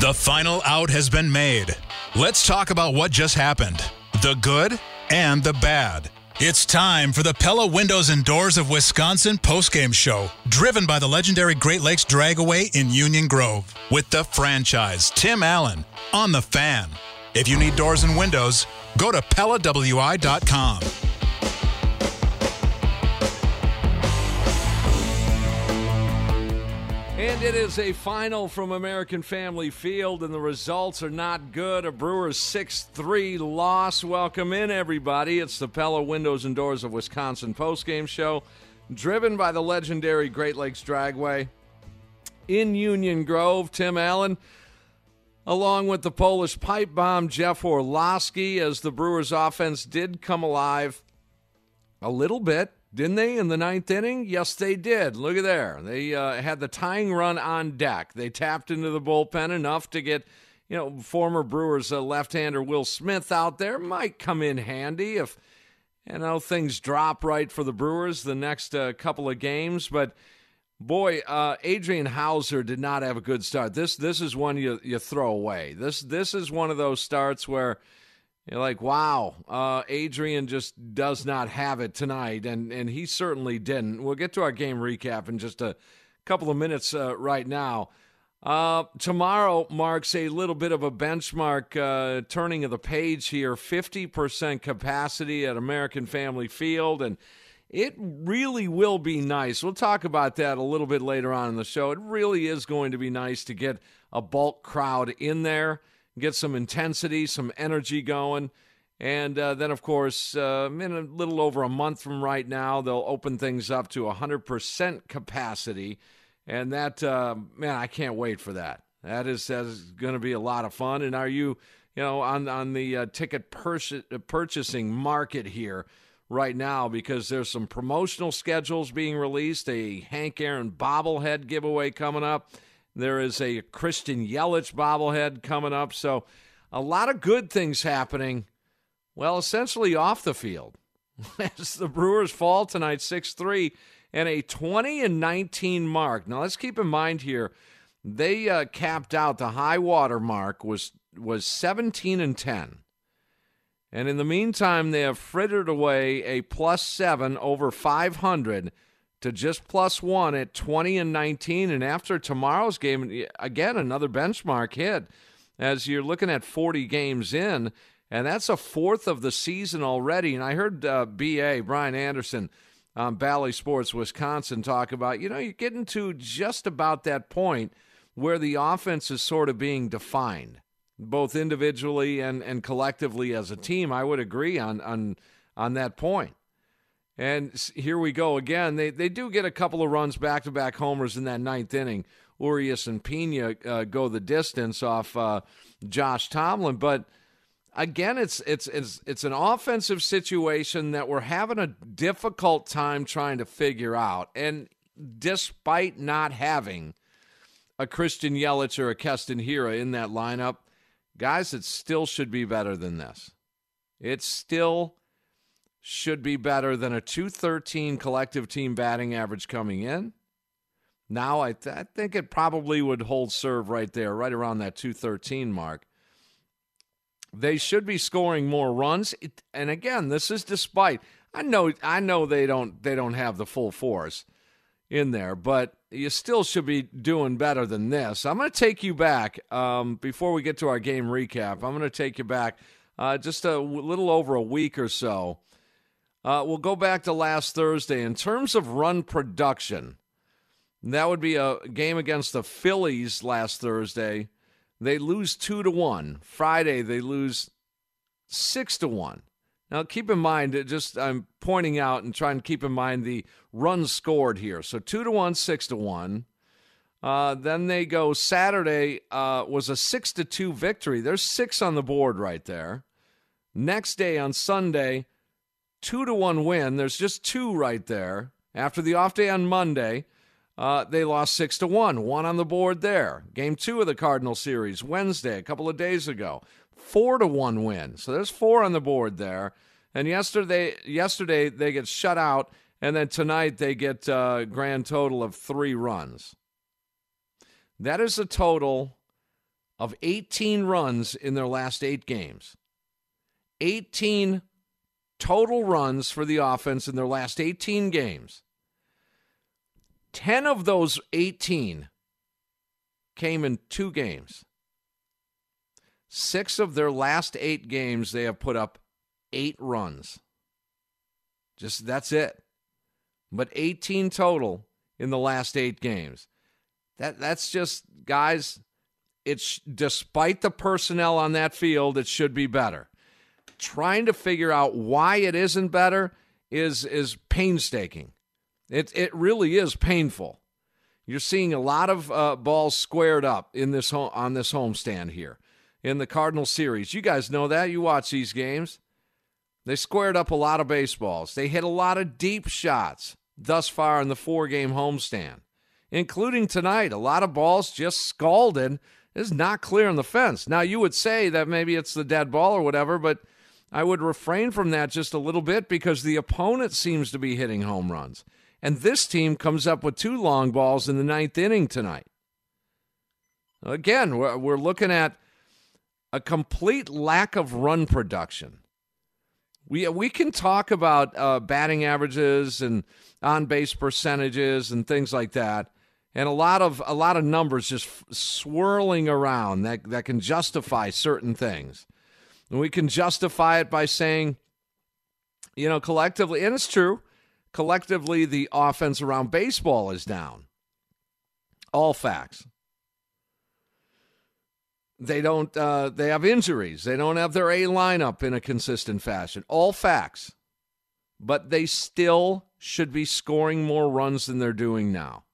The final out has been made. Let's talk about what just happened the good and the bad. It's time for the Pella Windows and Doors of Wisconsin postgame show, driven by the legendary Great Lakes Dragaway in Union Grove, with the franchise, Tim Allen, on the fan. If you need doors and windows, go to PellaWI.com. And it is a final from American Family Field, and the results are not good. A Brewers 6 3 loss. Welcome in, everybody. It's the Pella Windows and Doors of Wisconsin postgame show, driven by the legendary Great Lakes Dragaway in Union Grove. Tim Allen, along with the Polish pipe bomb, Jeff Orlowski, as the Brewers offense did come alive a little bit didn't they, in the ninth inning? Yes, they did. Look at there. They uh, had the tying run on deck. They tapped into the bullpen enough to get, you know, former Brewers uh, left-hander Will Smith out there. Might come in handy if, you know, things drop right for the Brewers the next uh, couple of games. But boy, uh, Adrian Houser did not have a good start. This this is one you you throw away. This this is one of those starts where – you're like, wow, uh, Adrian just does not have it tonight, and and he certainly didn't. We'll get to our game recap in just a couple of minutes uh, right now. Uh, tomorrow marks a little bit of a benchmark uh, turning of the page here. 50% capacity at American Family Field, and it really will be nice. We'll talk about that a little bit later on in the show. It really is going to be nice to get a bulk crowd in there get some intensity, some energy going. And uh, then, of course, uh, in a little over a month from right now, they'll open things up to 100% capacity. And that, uh, man, I can't wait for that. That is, going to be a lot of fun. And are you, you know, on, on the uh, ticket pur- purchasing market here right now because there's some promotional schedules being released, a Hank Aaron bobblehead giveaway coming up there is a Christian Yelich bobblehead coming up. So a lot of good things happening, well, essentially off the field. As the Brewers fall tonight 6 3 and a 20 and 19 mark. Now let's keep in mind here, they uh, capped out the high water mark was was 17 and 10. And in the meantime, they have frittered away a plus seven over 500 to just plus one at 20 and 19. And after tomorrow's game, again, another benchmark hit as you're looking at 40 games in. And that's a fourth of the season already. And I heard uh, BA, Brian Anderson, on Bally Sports Wisconsin, talk about, you know, you're getting to just about that point where the offense is sort of being defined, both individually and, and collectively as a team. I would agree on, on, on that point. And here we go again. They they do get a couple of runs back to back homers in that ninth inning. Urias and Pena uh, go the distance off uh, Josh Tomlin, but again, it's it's it's it's an offensive situation that we're having a difficult time trying to figure out. And despite not having a Christian Yelich or a Keston Hiura in that lineup, guys, it still should be better than this. It still should be better than a 213 collective team batting average coming in. Now, I, th- I think it probably would hold serve right there, right around that 213 mark. They should be scoring more runs. It, and again, this is despite I know I know they don't they don't have the full force. in there, but you still should be doing better than this. I'm going to take you back um, before we get to our game recap. I'm going to take you back uh, just a w- little over a week or so. Uh, we'll go back to last Thursday. In terms of run production, that would be a game against the Phillies last Thursday. They lose two to one. Friday they lose six to one. Now keep in mind, just I'm pointing out and trying to keep in mind the runs scored here. So two to one, six to one. Uh, then they go Saturday uh, was a six to two victory. There's six on the board right there. Next day on Sunday, two to one win. There's just two right there. After the off day on Monday, uh, they lost six to one. One on the board there. Game two of the Cardinal series Wednesday, a couple of days ago, four to one win. So there's four on the board there. And yesterday, yesterday they get shut out, and then tonight they get a uh, grand total of three runs. That is a total of 18 runs in their last eight games. 18 total runs for the offense in their last 18 games. 10 of those 18 came in two games. Six of their last eight games, they have put up eight runs. Just that's it. But 18 total in the last eight games. That that's just guys. It's despite the personnel on that field, it should be better. Trying to figure out why it isn't better is is painstaking. It it really is painful. You're seeing a lot of uh, balls squared up in this home, on this homestand here in the Cardinal series. You guys know that. You watch these games. They squared up a lot of baseballs. They hit a lot of deep shots thus far in the four game homestand, including tonight. A lot of balls just scalded. Is not clear on the fence. Now, you would say that maybe it's the dead ball or whatever, but I would refrain from that just a little bit because the opponent seems to be hitting home runs. And this team comes up with two long balls in the ninth inning tonight. Again, we're, looking at a complete lack of run production. We, we can talk about uh, batting averages and on base percentages and things like that, and a lot of a lot of numbers just f- swirling around that that can justify certain things. And we can justify it by saying, you know, collectively, and it's true, collectively the offense around baseball is down. All facts. They don't. Uh, they have injuries. They don't have their A lineup in a consistent fashion. All facts, but they still should be scoring more runs than they're doing now.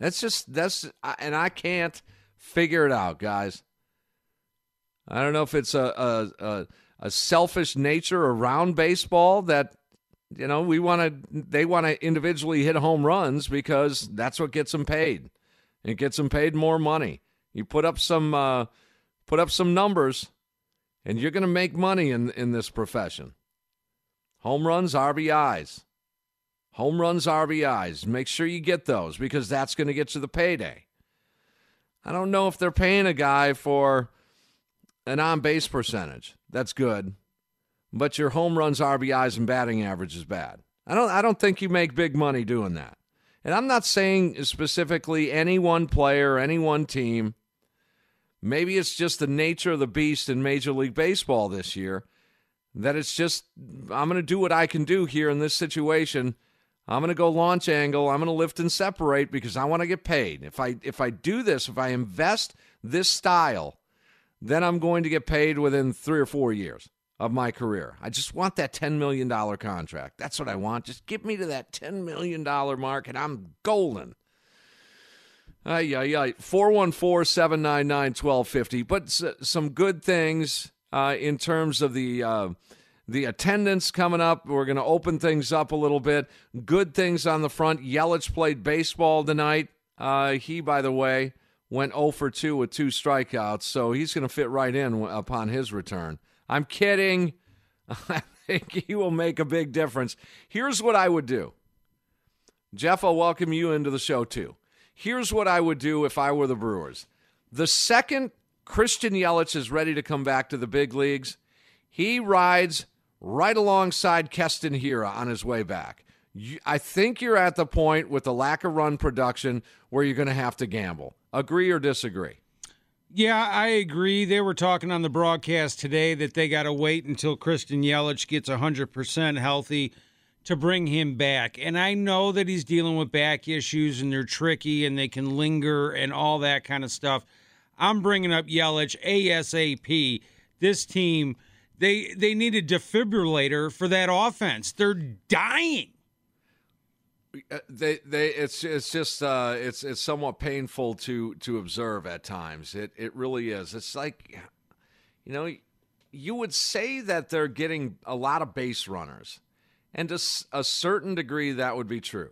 That's just that's and I can't figure it out, guys. I don't know if it's a a, a, a selfish nature around baseball that you know we want to they want to individually hit home runs because that's what gets them paid. It gets them paid more money. You put up some. Uh, put up some numbers, and you're going to make money in, in this profession. Home runs, RBIs. Home runs, RBIs. Make sure you get those because that's going to get you the payday. I don't know if they're paying a guy for an on base percentage. That's good. But your home runs, RBIs, and batting average is bad. I don't, I don't think you make big money doing that. And I'm not saying specifically any one player, any one team. Maybe it's just the nature of the beast in Major League Baseball this year that it's just, I'm going to do what I can do here in this situation. I'm going to go launch angle. I'm going to lift and separate because I want to get paid. If I if I do this, if I invest this style, then I'm going to get paid within 3 or 4 years of my career. I just want that 10 million dollar contract. That's what I want. Just get me to that 10 million dollar mark and I'm golden. Ay, ay, ay. 414 799 1250. But s- some good things uh, in terms of the. Uh, the attendance coming up. We're going to open things up a little bit. Good things on the front. Yelich played baseball tonight. Uh, he, by the way, went 0 for 2 with two strikeouts, so he's going to fit right in upon his return. I'm kidding. I think he will make a big difference. Here's what I would do. Jeff, I'll welcome you into the show too. Here's what I would do if I were the Brewers. The second Christian Yelich is ready to come back to the big leagues, he rides right alongside Keston Hiura on his way back. You, I think you're at the point with the lack of run production where you're going to have to gamble. Agree or disagree? Yeah, I agree. They were talking on the broadcast today that they got to wait until Christian Yelich gets 100% healthy to bring him back. And I know that he's dealing with back issues and they're tricky and they can linger and all that kind of stuff. I'm bringing up Yelich ASAP. This team, they they need a defibrillator for that offense. They're dying. Uh, they they it's it's just uh, it's it's somewhat painful to to observe at times. It it really is. It's like you know you would say that they're getting a lot of base runners, and to a certain degree that would be true.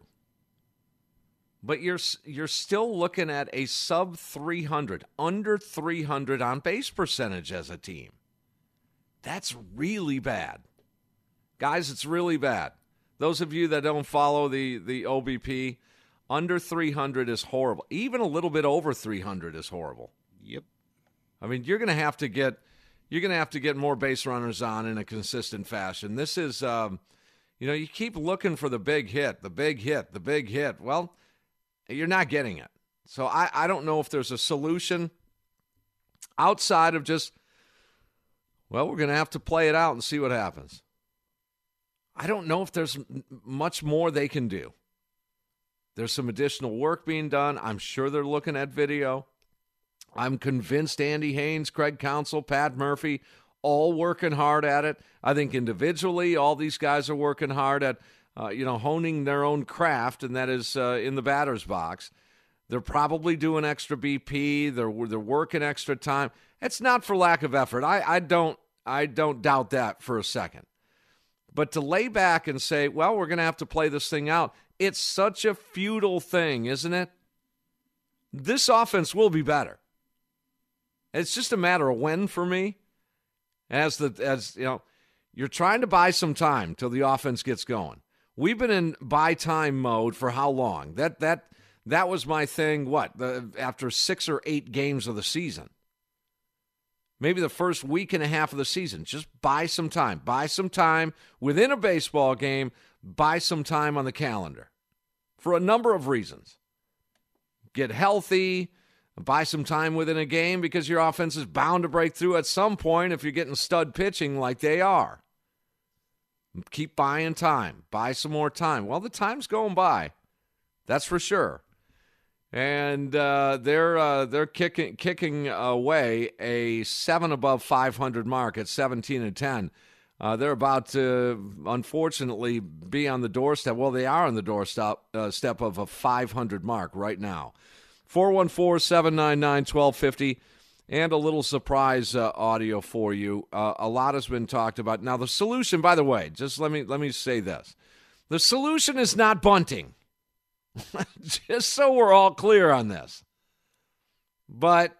But you're you're still looking at a sub 300, under 300 on base percentage as a team. That's really bad. Guys, it's really bad. Those of you that don't follow the, the OBP, under 300 is horrible. Even a little bit over 300 is horrible. Yep. I mean, you're going to have to get you're going to have to get more base runners on in a consistent fashion. This is um, you know, you keep looking for the big hit, the big hit, the big hit. Well, you're not getting it. So I, I don't know if there's a solution outside of just well, we're going to have to play it out and see what happens. I don't know if there's much more they can do. There's some additional work being done. I'm sure they're looking at video. I'm convinced Andy Haines, Craig Counsell, Pat Murphy, all working hard at it. I think individually, all these guys are working hard at, uh, you know, honing their own craft, and that is uh, in the batter's box. They're probably doing extra BP. They're they're working extra time. It's not for lack of effort. I, I don't I don't doubt that for a second. But to lay back and say, well, we're going to have to play this thing out, it's such a futile thing, isn't it? This offense will be better. It's just a matter of when for me. As the as you know, you're trying to buy some time till the offense gets going. We've been in buy time mode for how long? That that that was my thing. What the, after six or eight games of the season? Maybe the first week and a half of the season. Just buy some time. Buy some time within a baseball game. Buy some time on the calendar for a number of reasons. Get healthy. Buy some time within a game because your offense is bound to break through at some point if you're getting stud pitching like they are. Keep buying time. Buy some more time. Well, the time's going by. That's for sure and uh, they're uh, they're kicking kicking away a seven above 500 mark at 17 and 10. Uh, they're about to, unfortunately, be on the doorstep. Well, they are on the doorstep uh, step of a 500 mark right now. 414 799 1250. And a little surprise uh, audio for you. Uh, a lot has been talked about. Now, the solution, by the way, just let me let me say this: the solution is not bunting. Just so we're all clear on this. But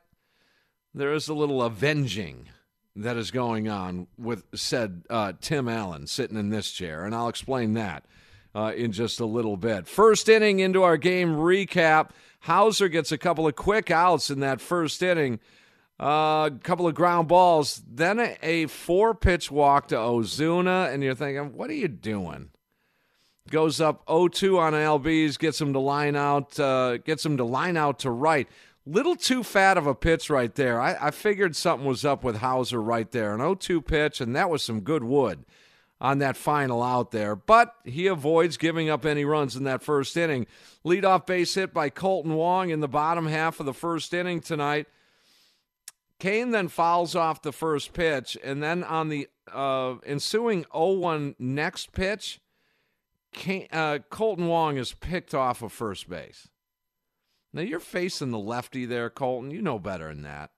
there is a little avenging that is going on with said uh, Tim Allen sitting in this chair, and I'll explain that uh, in just a little bit. First inning into our game recap. Houser gets a couple of quick outs in that first inning. A uh, couple of ground balls, then a, a four pitch walk to Ozuna, and you're thinking, what are you doing? Goes up 0-2 on Albies, gets him to line out, uh, gets him to line out to right. Little too fat of a pitch right there. I, I figured something was up with Houser right there. An 0-2 pitch, and that was some good wood on that final out there. But he avoids giving up any runs in that first inning. Leadoff base hit by Kolten Wong in the bottom half of the first inning tonight. Cain then fouls off the first pitch, and then on the uh, ensuing 0-1 next pitch, uh, Kolten Wong is picked off of first base. Now you're facing the lefty there, Kolten. You know better than that.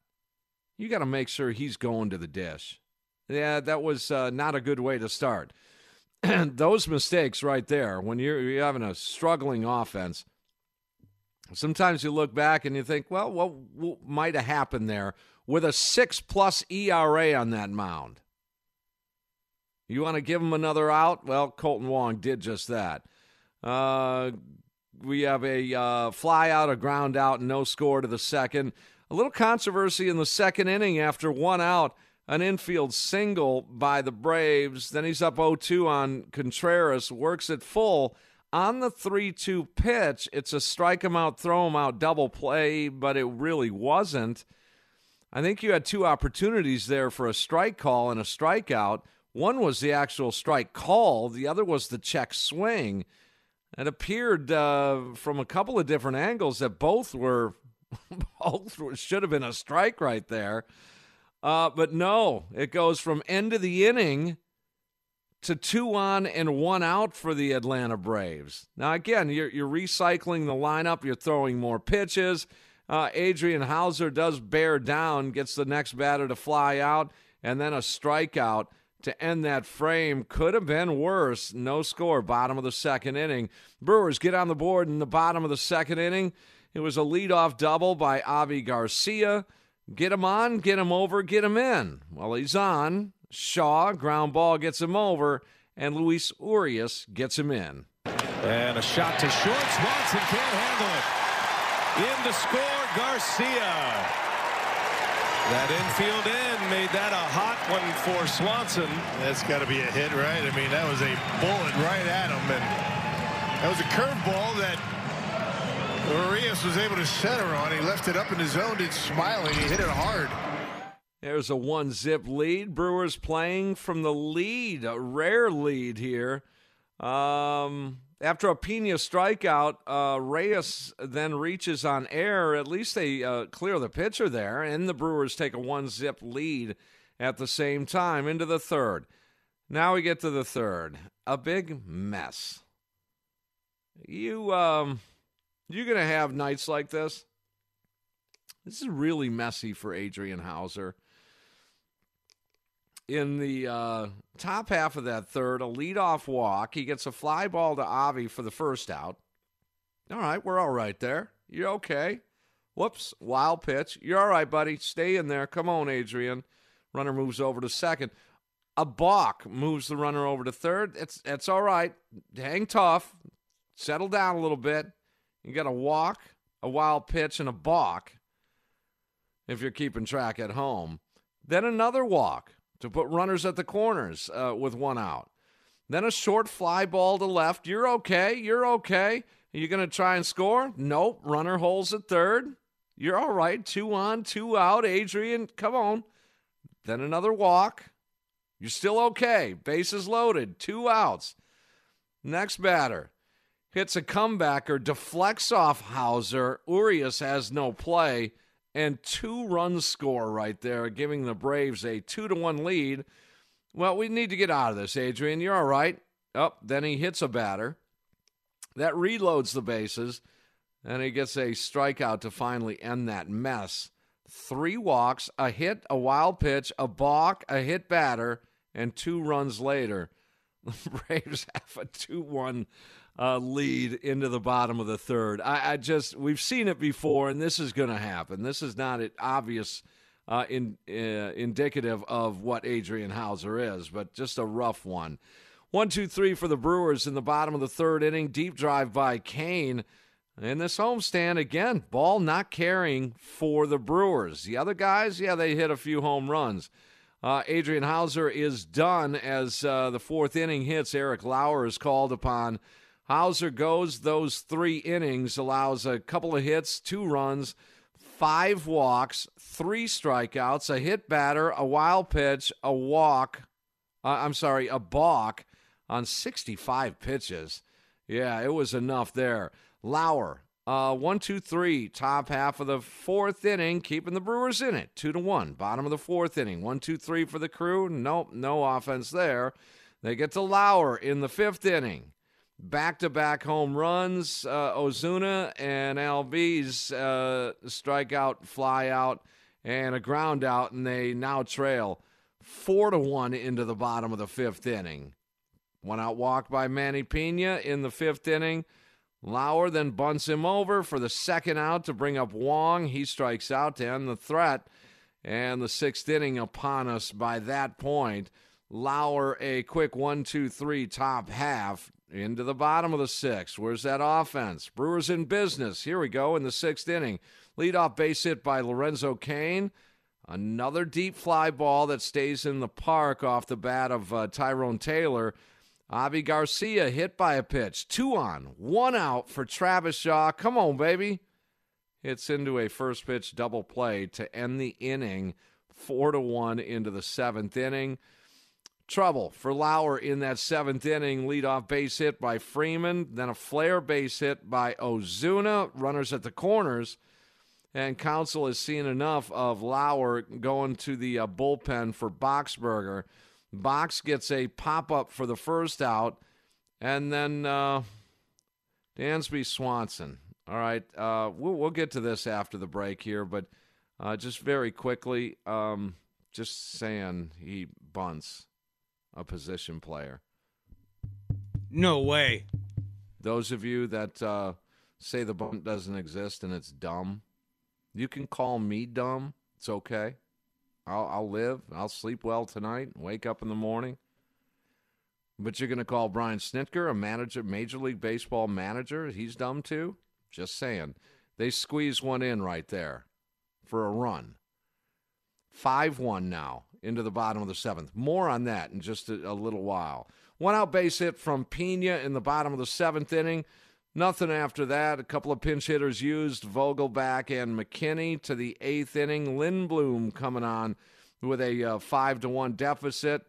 You got to make sure he's going to the dish. Yeah, that was uh, not a good way to start. Those mistakes right there, when you're, you're having a struggling offense, sometimes you look back and you think, well, what, what might have happened there with a six plus ERA on that mound? You want to give him another out? Well, Kolten Wong did just that. Uh, we have a uh, fly out, a ground out, no score to the second. A little controversy in the second inning after one out, an infield single by the Braves. Then he's up 0 2 on Contreras, works it full. On the 3 2 pitch, it's a strike him out, throw him out double play, but it really wasn't. I think you had two opportunities there for a strike call and a strikeout. One was the actual strike call, the other was the check swing. It appeared uh, from a couple of different angles that both were both should have been a strike right there. Uh, but no, it goes from end of the inning to two on and one out for the Atlanta Braves. Now, again, you're, you're recycling the lineup, you're throwing more pitches. Uh, Adrian Houser does bear down, gets the next batter to fly out, and then a strikeout to end that frame. Could have been worse. No score, bottom of the second inning. Brewers get on the board in the bottom of the second inning. It was a leadoff double by Avi Garcia. Get him on, get him over, get him in. Well, he's on. Shaw, ground ball gets him over, and Luis Urias gets him in. And a shot to short. Swanson can't handle it. In to score, Garcia. That infield in made that a hot one for Swanson. That's got to be a hit, right? I mean, that was a bullet right at him. And that was a curveball that Urias was able to center on. He left it up in his zone, did Smyly. He hit it hard. There's a one zip lead. Brewers playing from the lead, a rare lead here. Um, after a Pena strikeout, uh, Reyes then reaches on air. At least they uh, clear the pitcher there, and the Brewers take a one zip lead at the same time into the third. Now we get to the third. A big mess. You, um, you gonna have nights like this? This is really messy for Adrian Houser in the uh, top half of that third, a leadoff walk. He gets a fly ball to Avi for the first out. All right, we're all right there. You're okay. Whoops, wild pitch. You're all right, buddy. Stay in there. Come on, Adrian. Runner moves over to second. A balk moves the runner over to third. It's it's all right. Hang tough. Settle down a little bit. You got a walk, a wild pitch, and a balk. If you're keeping track at home, then another walk to put runners at the corners uh, with one out. Then a short fly ball to left. You're okay. You're okay. Are you going to try and score? Nope. Runner holes at third. You're all right. Two on, two out. Adrian, come on. Then another walk. You're still okay. Bases loaded. Two outs. Next batter hits a comebacker, deflects off Houser. Urias has no play and two runs score right there, giving the Braves a two to one lead. Well, we need to get out of this, Adrian. You're all right. Up, oh, then he hits a batter. That reloads the bases, and he gets a strikeout to finally end that mess. Three walks, a hit, a wild pitch, a balk, a hit batter, and two runs later, the Braves have a 2 1 uh, lead into the bottom of the third. I, I just we've seen it before, and this is going to happen. This is not an obvious uh, in, uh, indicative of what Adrian Houser is, but just a rough one. One, two, three for the Brewers in the bottom of the third inning. Deep drive by Cain. In this homestand, again, ball not carrying for the Brewers. The other guys, yeah, they hit a few home runs. Uh, Adrian Houser is done as uh, the fourth inning hits. Eric Lauer is called upon Houser goes those three innings, allows a couple of hits, two runs, five walks, three strikeouts, a hit batter, a wild pitch, a walk. Uh, I'm sorry, a balk on 65 pitches. Yeah, it was enough there. Lauer, uh, one, two, three, top half of the fourth inning, keeping the Brewers in it, two to one. Bottom of the fourth inning, one, two, three for the crew. Nope, no offense there. They get to Lauer in the fifth inning back to back home runs. Uh, Ozuna and Albies uh, strike out, fly out, and a ground out, and they now trail four to one into the bottom of the fifth inning. One out walk by Manny Pena in the fifth inning. Lauer then bunts him over for the second out to bring up Wong. He strikes out to end the threat. And the sixth inning upon us by that point. Lauer a quick one, two, three top half into the bottom of the sixth. Where's that offense? Brewers in business. Here we go in the sixth inning. Leadoff base hit by Lorenzo Cain. Another deep fly ball that stays in the park off the bat of uh, Tyrone Taylor. Avi Garcia hit by a pitch. Two on, one out for Travis Shaw. Come on, baby. Hits into a first pitch double play to end the inning, four to one into the seventh inning. Trouble for Lauer in that seventh inning. Leadoff base hit by Freeman, then a flare base hit by Ozuna. Runners at the corners. And Counsell has seen enough of Lauer going to the uh, bullpen for Boxberger. Box gets a pop up for the first out, and then uh, Dansby Swanson. All right, uh, we'll, we'll get to this after the break here, but uh, just very quickly, um, just saying he bunts a position player. No way. Those of you that uh, say the bunt doesn't exist and it's dumb, you can call me dumb. It's okay. I'll, I'll live. I'll sleep well tonight. Wake up in the morning. But you're going to call Brian Snitker a manager, Major League Baseball manager? He's dumb too. Just saying. They squeeze one in right there for a run. Five one now into the bottom of the seventh. More on that in just a, a little while. One out base hit from Pena in the bottom of the seventh inning. Nothing after that. A couple of pinch hitters used, Vogelbach and McKinney to the eighth inning. Lindblom coming on with a uh, five to one deficit.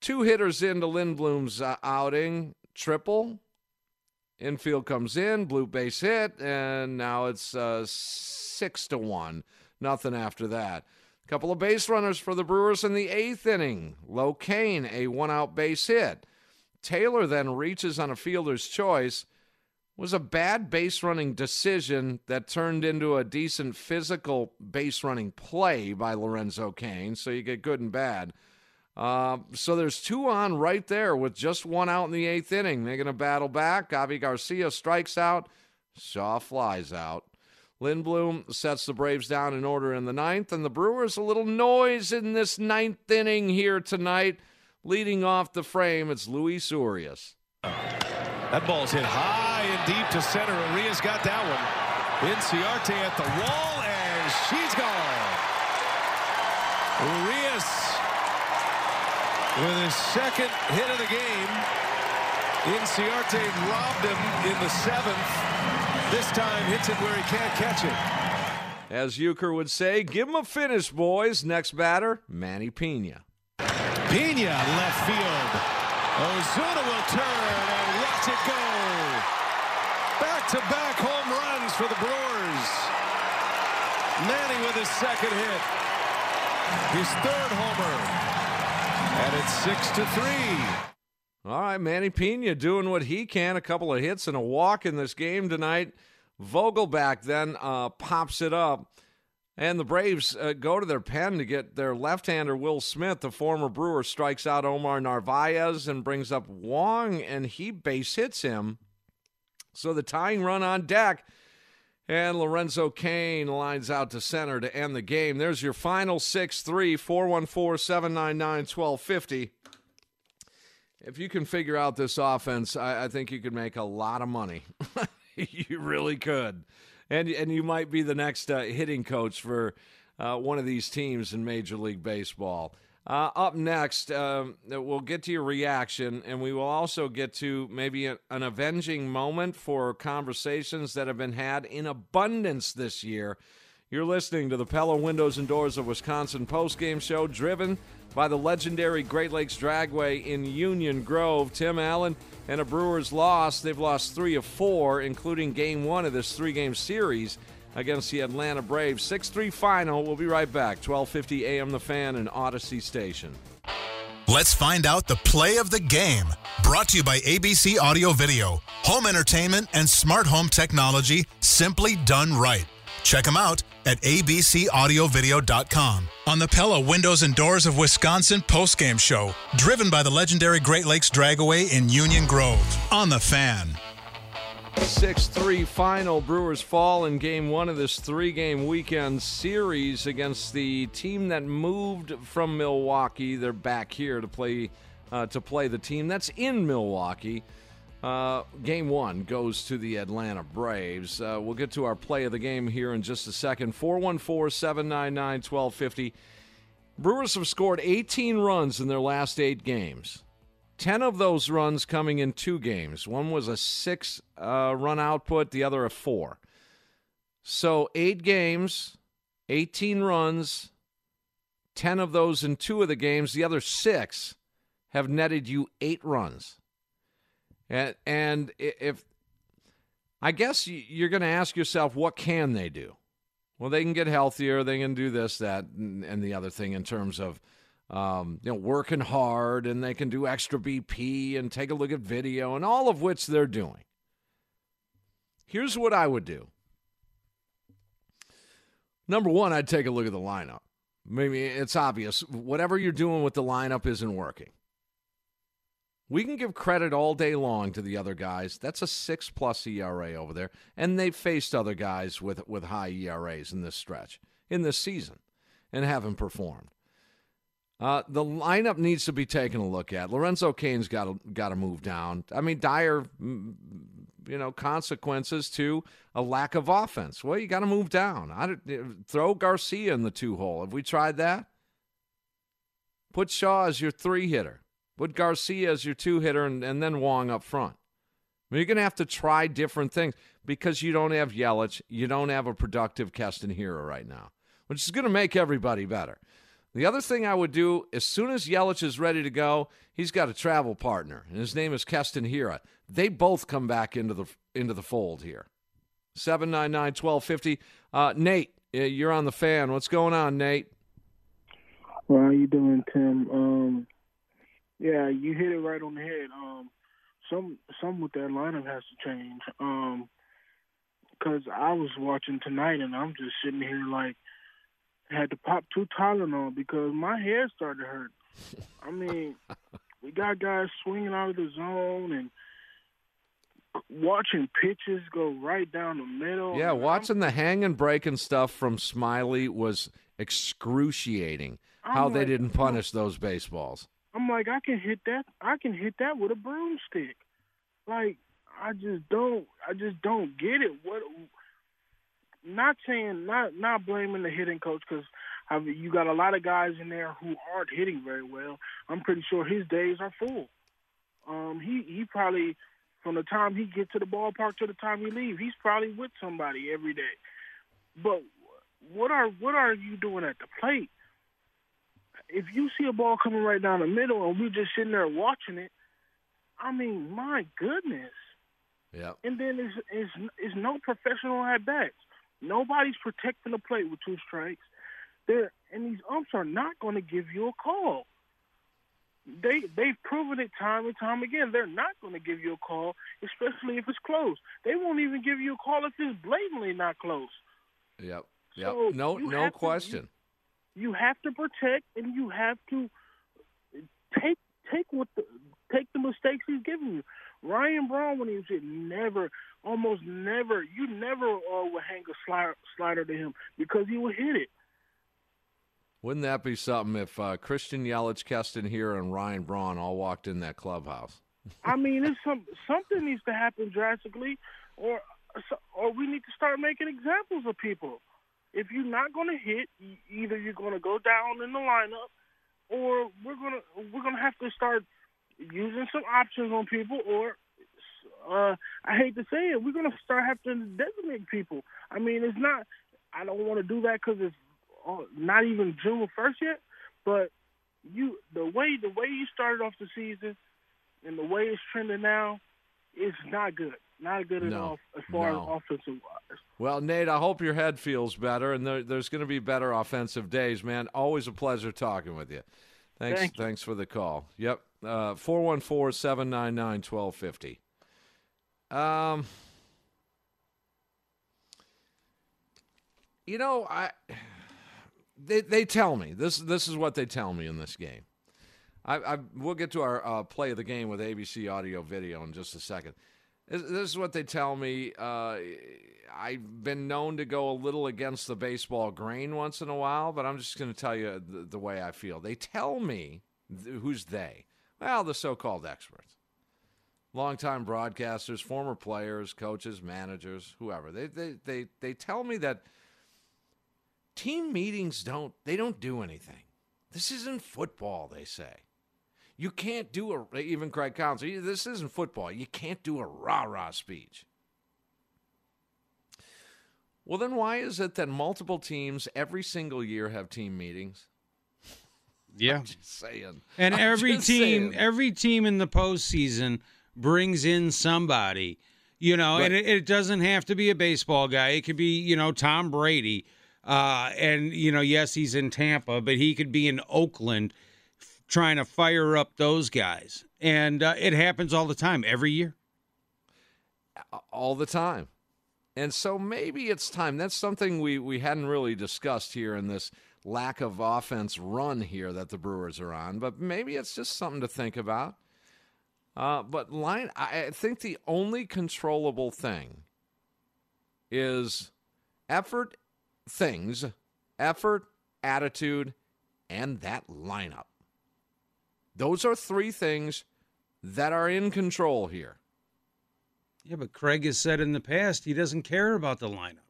Two hitters into Lindblom's uh, outing, triple. Infield comes in, blue base hit, and now it's uh, six to one. Nothing after that. Couple of base runners for the Brewers in the eighth inning. Locane, a one out base hit. Taylor then reaches on a fielder's choice was a bad base running decision that turned into a decent physical base running play by Lorenzo Cain. So you get good and bad. Uh, so there's two on right there with just one out in the eighth inning. They're going to battle back. Avi Garcia strikes out. Shaw flies out. Lindblom sets the Braves down in order in the ninth, and the Brewers a little noise in this ninth inning here tonight. Leading off the frame, it's Luis Urias. That ball's hit high and deep to center. Urias got that one. Inciarte at the wall, and she's gone. Urias with his second hit of the game. Inciarte robbed him in the seventh. This time hits it where he can't catch it. As Uecker would say, give him a finish, boys. Next batter, Manny Pena. Pena left field. Ozuna will turn and watch it go. Back-to-back home runs for the Brewers. Manny with his second hit. His third homer. And it's six to three. All right, Manny Pena doing what he can. A couple of hits and a walk in this game tonight. Vogelbach then uh, pops it up. And the Braves uh, go to their pen to get their left hander, Will Smith, the former Brewer, strikes out Omar Narvaez and brings up Wong, and he base hits him. So the tying run on deck. And Lorenzo Cain lines out to center to end the game. There's your final 6 3 414 799 1250. If you can figure out this offense, I, I think you could make a lot of money. you really could. And, and you might be the next uh, hitting coach for uh, one of these teams in Major League Baseball. Uh, up next, um, we'll get to your reaction, and we will also get to maybe a, an avenging moment for conversations that have been had in abundance this year. You're listening to the Pella Windows and Doors of Wisconsin postgame show, driven by the legendary Great Lakes Dragaway in Union Grove. Tim Allen and a Brewers loss. They've lost three of four, including game one of this three game series against the Atlanta Braves. 6 3 final. We'll be right back. 1250 AM The Fan and Audacy Station. Let's find out the play of the game. Brought to you by ABC Audio Video, home entertainment and smart home technology simply done right. Check them out at abcaudiovideo.com on the Pella Windows and Doors of Wisconsin postgame show, driven by the legendary Great Lakes Dragaway in Union Grove on the Fan. 6 3 final. Brewers fall in game one of this three game weekend series against the team that moved from Milwaukee. They're back here to play uh, to play the team that's in Milwaukee. Uh, game one goes to the Atlanta Braves. Uh, we'll get to our play of the game here in just a second. 414 799 1250. Brewers have scored 18 runs in their last eight games. 10 of those runs coming in two games. One was a six uh, run output, the other a four. So eight games, 18 runs, 10 of those in two of the games. The other six have netted you eight runs. And, and if I guess you're going to ask yourself, what can they do? Well, they can get healthier. They can do this, that, and the other thing in terms of um, you know working hard, and they can do extra BP and take a look at video, and all of which they're doing. Here's what I would do. Number one, I'd take a look at the lineup. Maybe it's obvious. Whatever you're doing with the lineup isn't working. We can give credit all day long to the other guys. That's a six plus ERA over there, and they've faced other guys with with high ERAs in this stretch in this season, and haven't performed. Uh, the lineup needs to be taken a look at. Lorenzo Cain's got to got to move down. I mean, dire, mm, you know, consequences to a lack of offense. Well, you got to move down. I, throw Garcia in the two hole. Have we tried that? Put Shaw as your three hitter. Put Garcia as your two hitter and, and then Wong up front. I mean, you're going to have to try different things because you don't have Yelich. You don't have a productive Keston Hiura right now, which is going to make everybody better. The other thing I would do, as soon as Yelich is ready to go, he's got a travel partner, and his name is Keston Hiura. They both come back into the into the fold here. 799-1250. Uh, Nate, you're on the fan. What's going on, Nate? Well, how you doing, Tim? Um, yeah, you hit it right on the head. Um, some some with that lineup has to change. Um, because I was watching tonight and I'm just sitting here like had to pop two Tylenol because my head started to hurt. I mean, we got guys swinging out of the zone and watching pitches go right down the middle. Yeah, watching I'm, the hang and break and stuff from Smyly was excruciating. I'm how like, they didn't punish those baseballs. I'm like, I can hit that. I can hit that with a broomstick. Like, I just don't. I just don't get it. What? Not saying, not not blaming the hitting coach because you got a lot of guys in there who aren't hitting very well. I'm pretty sure his days are full. Um, he he probably from the time he gets to the ballpark to the time he leaves, he's probably with somebody every day. But what are what are you doing at the plate? If you see a ball coming right down the middle and we're just sitting there watching it, I mean, my goodness. Yeah. And then it's, it's, it's no professional at bats. Nobody's protecting the plate with two strikes. There and these umps are not going to give you a call. They they've proven it time and time again. They're not going to give you a call, especially if it's close. They won't even give you a call if it's blatantly not close. Yep. Yep. So no no question. To, you have to protect and you have to take take what the take the mistakes he's giving you. Ryan Braun when he was hit never almost never you never uh, would hang a slider, slider to him because he would hit it. Wouldn't that be something if uh, Christian Yelich, Keston Hiura, and Ryan Braun all walked in that clubhouse? I mean, it's some something needs to happen drastically, or or we need to start making examples of people if you're not going to hit, either you're going to go down in the lineup, or we're gonna we're gonna have to start using some options on people, or uh, I hate to say it, we're gonna start having to designate people. I mean, it's not. I don't want to do that because it's uh, not even June first yet. But you, the way the way you started off the season, and the way it's trending now, it's not good. Not good at all as far no. as offensive wise. Well, Nate, I hope your head feels better, and there, there's going to be better offensive days, man. Always a pleasure talking with you. Thanks, Thank thanks for the call. Yep, uh, four one four seven nine nine twelve fifty. Um, you know, I they they tell me this this is what they tell me in this game. I, I we'll get to our uh, play of the game with ABC audio video in just a second. This, is what they tell me. Uh, I've been known to go a little against the baseball grain once in a while, but I'm just going to tell you the, the, way I feel. They tell me who's they? Well, the so-called experts, longtime broadcasters, former players, coaches, managers, whoever. They they they they tell me that team meetings don't they don't do anything. This isn't football, they say. You can't do a even Craig Counsell. This isn't football. You can't do a rah rah speech. Well, then why is it that multiple teams every single year have team meetings? Yeah, I'm just saying. And I'm every team, saying. every team in the postseason brings in somebody. You know, and it, it doesn't have to be a baseball guy. It could be, you know, Tom Brady. Uh, and you know, yes, he's in Tampa, but he could be in Oakland, trying to fire up those guys. And uh, it happens all the time, every year. all the time. And so maybe it's time. That's something we, we hadn't really discussed here in this lack of offense run here that the Brewers are on, but maybe it's just something to think about. Uh, but line, I I think the only controllable thing is effort, things, effort, attitude, and that lineup. Those are three things that are in control here. Yeah, but Craig has said in the past he doesn't care about the lineup.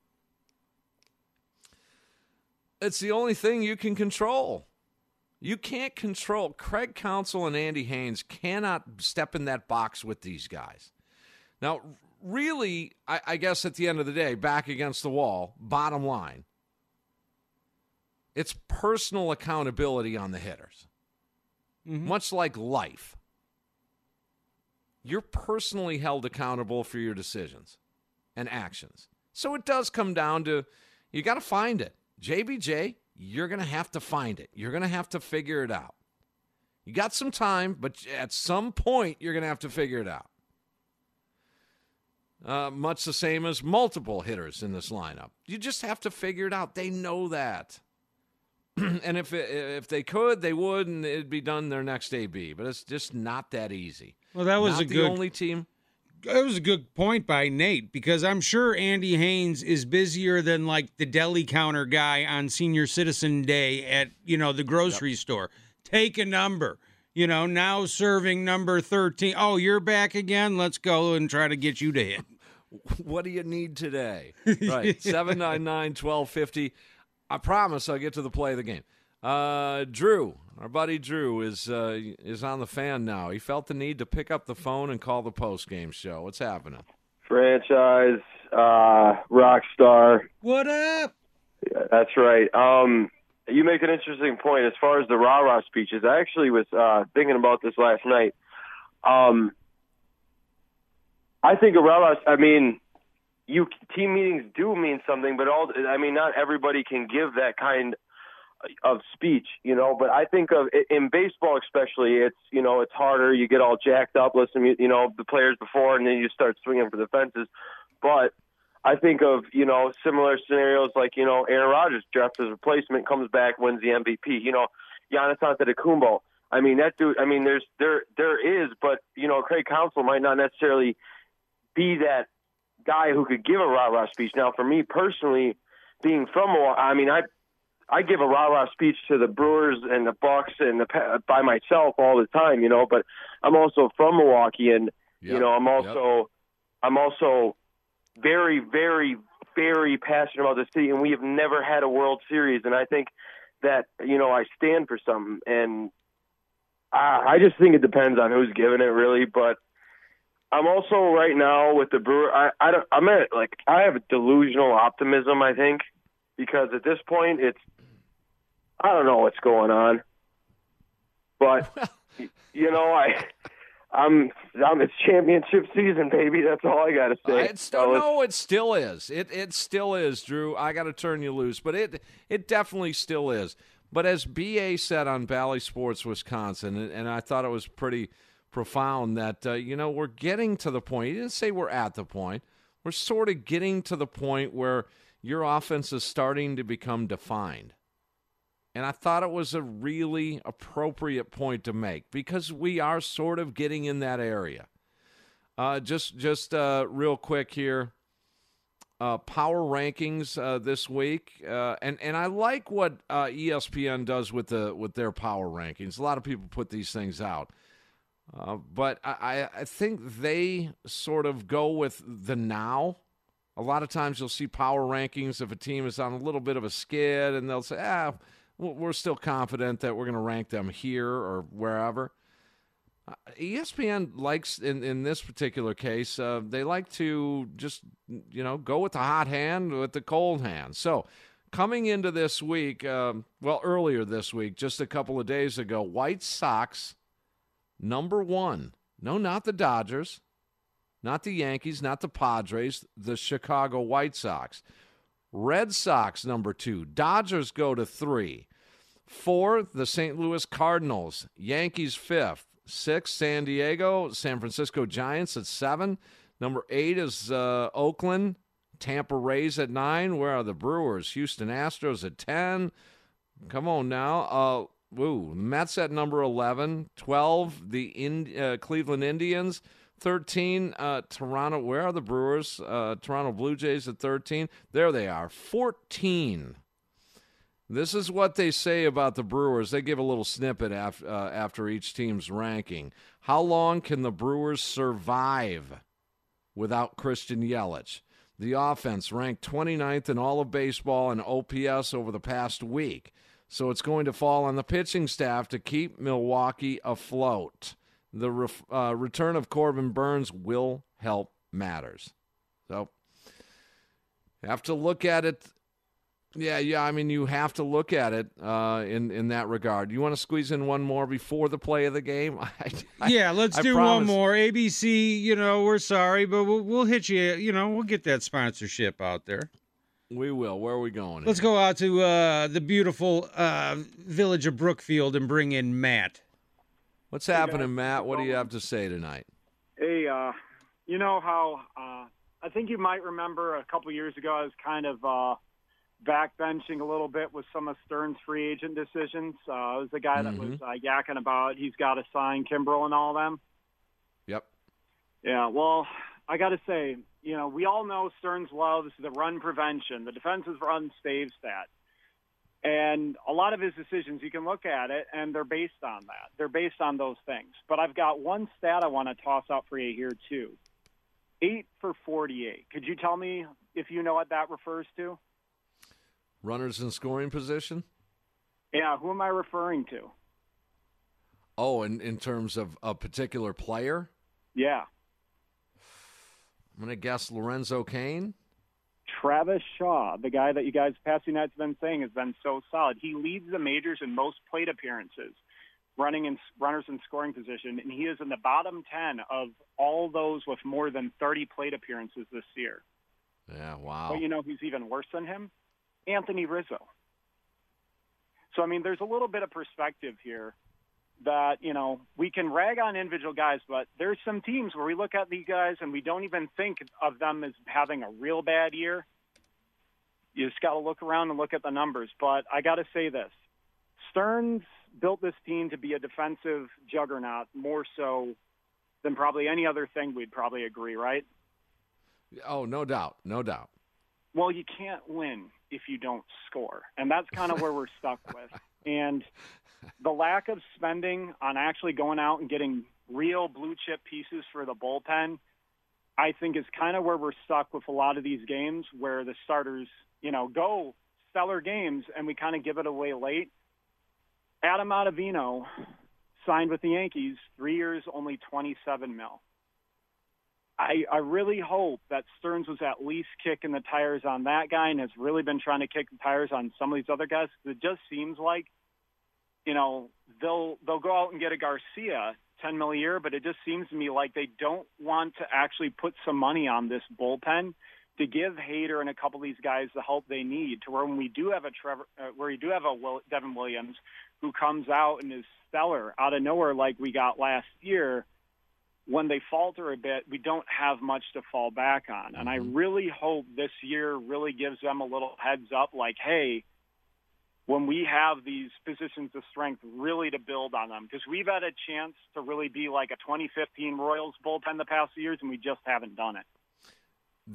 It's the only thing you can control. You can't control. Craig Counsell and Andy Haines cannot step in that box with these guys. Now, really, I, I guess at the end of the day, back against the wall, bottom line, it's personal accountability on the hitters, much like life. You're personally held accountable for your decisions and actions. So it does come down to you got to find it. JBJ, you're going to have to find it. You're going to have to figure it out. You got some time, but at some point, you're going to have to figure it out. Uh, much the same as multiple hitters in this lineup. You just have to figure it out. They know that. and if it, if they could, they would, and it'd be done their next AB. But it's just not that easy. Well, that was Not a the good only team. That was a good point by Nate because I'm sure Andy Haines is busier than like the deli counter guy on Senior Citizen Day at you know the grocery store. Take a number. You know, now serving number 13. Oh, you're back again? Let's go and try to get you to hit. What do you need today? Right. 799 1250. I promise I'll get to the play of the game. Uh, Drew, our buddy Drew, is uh, is on the fan now. He felt the need to pick up the phone and call the post game show. What's happening? franchise uh, rock star. What up? Yeah, that's right. Um, you make an interesting point as far as the rah rah speeches. I actually was uh, thinking about this last night. Um, I think a rah rah. I mean, you team meetings do mean something, but all I mean, not everybody can give that kind of speech, you know. But I think of in baseball, especially, it's you know it's harder. You get all jacked up, listen, you know, the players before, and then you start swinging for the fences. But I think of you know similar scenarios like you know Aaron Rodgers drafts his replacement, comes back, wins the MVP. You know, Giannis Antetokounmpo. I mean that dude. I mean there's there there is, but you know Craig Counsell might not necessarily be that guy who could give a rah rah speech. Now, for me personally, being from Milwaukee, I mean I I give a rah rah speech to the Brewers and the Bucks and the by myself all the time, you know. But I'm also from Milwaukee, and you know I'm also I'm also very very very passionate about the city, and we have never had a World Series, and I think that you know I stand for something, and I, I just think it depends on who's giving it, really. But I'm also right now with the Brewer. I, I don't, I'm at like I have a delusional optimism. I think because at this point it's I don't know what's going on, but you know I. I'm, I'm it's championship season, baby. That's all I got to say. It's still, no, it still is. It it still is, Drew. I got to turn you loose, but it it definitely still is. But as BA said on Bally Sports Wisconsin, and, and I thought it was pretty profound that uh, you know we're getting to the point. He didn't say we're at the point. We're sort of getting to the point where your offense is starting to become defined. And I thought it was a really appropriate point to make because we are sort of getting in that area. Uh, just just uh, real quick here, uh, power rankings uh, this week, uh, and and I like what uh, ESPN does with the with their power rankings. A lot of people put these things out, uh, but I, I think they sort of go with the now. A lot of times you'll see power rankings if a team is on a little bit of a skid, and they'll say, ah, we're still confident that we're going to rank them here or wherever. Uh, ESPN likes in in this particular case, uh, they like to just you know go with the hot hand with the cold hand. So coming into this week, um, well, earlier this week, just a couple of days ago, White Sox number one. No, not the Dodgers, not the Yankees, not the Padres, the Chicago White Sox. Red Sox number two. Dodgers go to three. Four, the St. Louis Cardinals. Yankees fifth. Six, San Diego. San Francisco Giants at seven. Number eight is uh, Oakland. Tampa Rays at nine. Where are the Brewers? Houston Astros at 10. Come on now. Uh, woo. Mets at number 11. 12, the in, uh, Cleveland Indians. 13, uh, Toronto. Where are the Brewers? Uh, Toronto Blue Jays at 13. There they are. 14. This is what they say about the Brewers. They give a little snippet af- uh, after each team's ranking. How long can the Brewers survive without Christian Yelich? The offense ranked 29th in all of baseball and OPS over the past week. So it's going to fall on the pitching staff to keep Milwaukee afloat. The ref, uh, return of Corbin Burnes will help matters. So have to look at it. Yeah, yeah. I mean, you have to look at it uh, in in that regard. You want to squeeze in one more before the play of the game? I, I, yeah, let's I do promise. one more. ABC, you know, we're sorry, but we'll, we'll hit you. You know, we'll get that sponsorship out there. We will. Where are we going? Let's go out to uh, the beautiful uh, village of Brookfield and bring in Matt. What's happening, Matt? What do you have to say tonight? Hey, uh, you know how uh, I think you might remember a couple years ago I was kind of uh, backbenching a little bit with some of Stearns' free agent decisions. Uh, I was the guy that was uh, yakking about he's got to sign Kimbrel and all them. Yep. Yeah, well, I got to say, you know, we all know Stearns loves the run prevention, the defensive run stave that. And a lot of his decisions, you can look at it, and they're based on that. They're based on those things. But I've got one stat I want to toss out for you here, too. Eight for 48. Could you tell me if you know what that refers to? Runners in scoring position? Yeah, who am I referring to? Oh, in, in terms of a particular player? Yeah. I'm going to guess Lorenzo Cain. Travis Shaw, the guy that you guys passing night's been saying has been so solid. He leads the majors in most plate appearances, running in runners in scoring position, and he is in the bottom ten of all those with more than 30 plate appearances this year. Yeah, wow. But you know who's even worse than him? Anthony Rizzo. So I mean, there's a little bit of perspective here that you know we can rag on individual guys, but there's some teams where we look at these guys and we don't even think of them as having a real bad year. You just got to look around and look at the numbers. But I got to say this: Stearns built this team to be a defensive juggernaut more so than probably any other thing. We'd probably agree, right? Oh, no doubt, no doubt. Well, you can't win if you don't score, and that's kind of where we're stuck with. And the lack of spending on actually going out and getting real blue chip pieces for the bullpen, I think is kind of where we're stuck with a lot of these games where the starters, you know, go stellar games and we kind of give it away late. Adam Ottavino signed with the Yankees, three years, only 27 mil. I, I really hope that Stearns was at least kicking the tires on that guy and has really been trying to kick the tires on some of these other guys. It just seems like you know, they'll they'll go out and get a Garcia, ten mil a year, but it just seems to me like they don't want to actually put some money on this bullpen to give Hader and a couple of these guys the help they need. To where when we do have a Trevor, uh, where you do have a Will, Devin Williams who comes out and is stellar out of nowhere like we got last year. When they falter a bit, we don't have much to fall back on. And I really hope this year really gives them a little heads up like, hey, when we have these positions of strength really to build on them because we've had a chance to really be like a 2015 Royals bullpen the past years and we just haven't done it.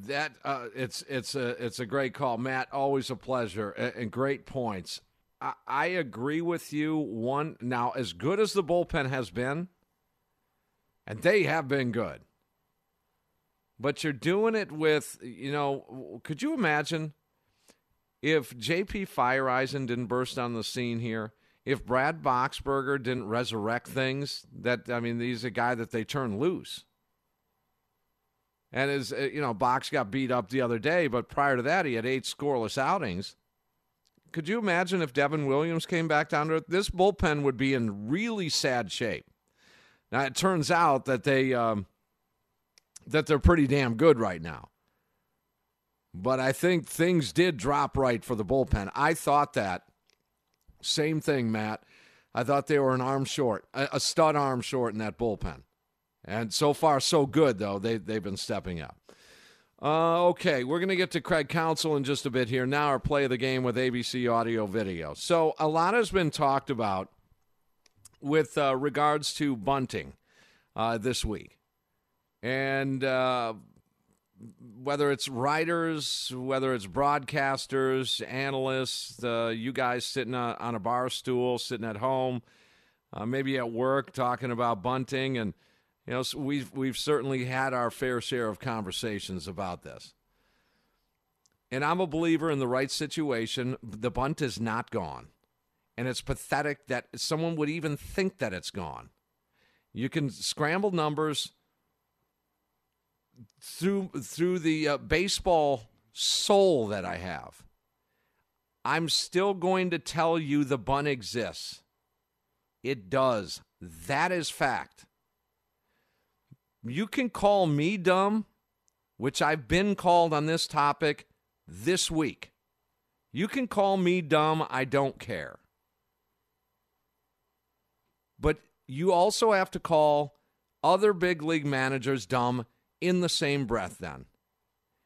That uh, it's it's a it's a great call, Matt. Always a pleasure and, and great points. I, I agree with you. One now, as good as the bullpen has been, and they have been good, but you're doing it with you know. Could you imagine? if JP Feyereisen didn't burst on the scene here if Brad Boxberger didn't resurrect things, that I mean, he's a guy that they turn loose. And uh, you know, Box got beat up the other day, but prior to that, he had eight scoreless outings. Could you imagine if Devin Williams came back down to it? This bullpen would be in really sad shape. Now it turns out that they um, that they're pretty damn good right now. But I think things did drop right for the bullpen. I thought that. Same thing, Matt. I thought they were an arm short, a, stud arm short in that bullpen. And so far, so good, though. They, they've been stepping up. Uh, okay, we're going to get to Craig Counsell in just a bit here. Now, our play of the game with ABC Audio Video. So, a lot has been talked about with uh, regards to bunting uh, this week. And uh, whether it's writers, whether it's broadcasters, analysts, uh, you guys sitting on a bar stool, sitting at home, uh, maybe at work, talking about bunting, and you know we've we've certainly had our fair share of conversations about this. And I'm a believer in the right situation, the bunt is not gone, and it's pathetic that someone would even think that it's gone. You can scramble numbers through through the uh, baseball soul that I have, I'm still going to tell you the bun exists. It does. That is fact. You can call me dumb, which I've been called on this topic this week. You can call me dumb, I don't care. But you also have to call other big league managers dumb in the same breath then.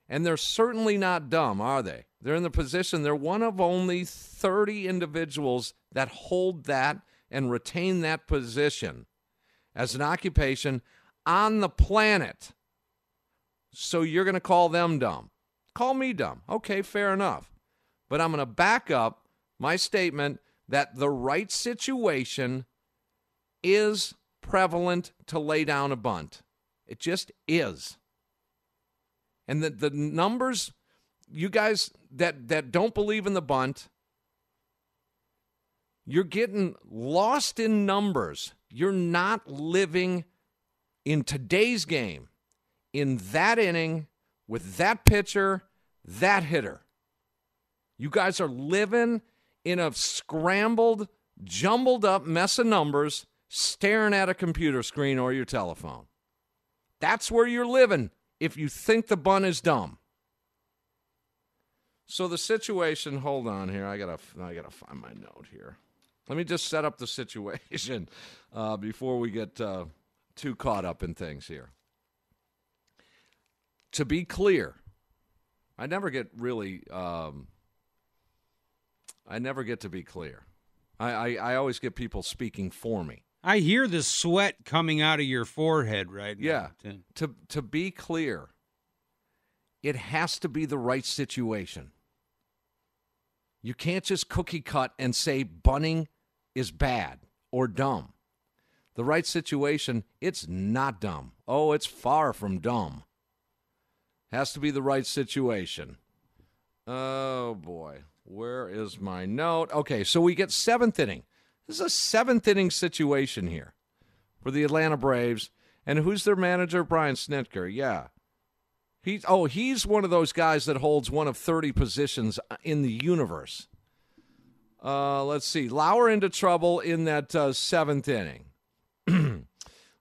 And they're certainly not dumb, are they? They're in the position, they're one of only 30 individuals that hold that and retain that position as an occupation on the planet. So you're going to call them dumb. Call me dumb. Okay, fair enough. But I'm going to back up my statement that the right situation is prevalent to lay down a bunt. It just is. And the, the numbers, you guys that, that don't believe in the bunt, you're getting lost in numbers. You're not living in today's game, in that inning, with that pitcher, that hitter. You guys are living in a scrambled, jumbled up mess of numbers staring at a computer screen or your telephone. That's where you're living if you think the bun is dumb. So the situation, hold on here. I gotta, I gotta find my note here. Let me just set up the situation uh, before we get uh, too caught up in things here. To be clear, I never get really, um, I never get to be clear. I, I, I always get people speaking for me. I hear the sweat coming out of your forehead right yeah. now. To to be clear, it has to be the right situation. You can't just cookie cut and say bunning is bad or dumb. The right situation, it's not dumb. Oh, it's far from dumb. Has to be the right situation. Oh boy, where is my note? Okay, so we get seventh inning. This is a seventh inning situation here for the Atlanta Braves. And who's their manager? Brian Snitker. Yeah. He's, oh, he's one of those guys that holds one of 30 positions in the universe. Uh, let's see. Lauer into trouble in that uh, seventh inning.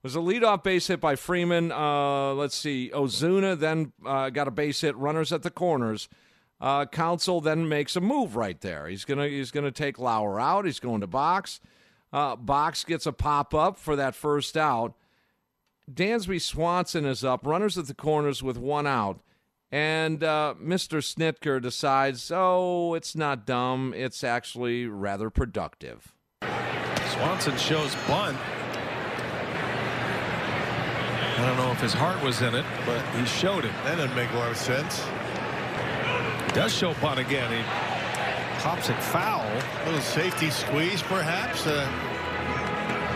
was a leadoff base hit by Freeman. Uh, let's see. Ozuna then uh, got a base hit, runners at the corners. Uh, Counsell then makes a move right there. He's gonna he's gonna take Lauer out. He's going to box. Uh, box gets a pop up for that first out. Dansby Swanson is up. Runners at the corners with one out. And uh, Mr. Snitker decides, oh, it's not dumb. It's actually rather productive. Swanson shows bunt. I don't know if his heart was in it, but he showed it. That didn't make a lot of sense. Does show bunt again. He pops it foul. A little safety squeeze, perhaps. Uh,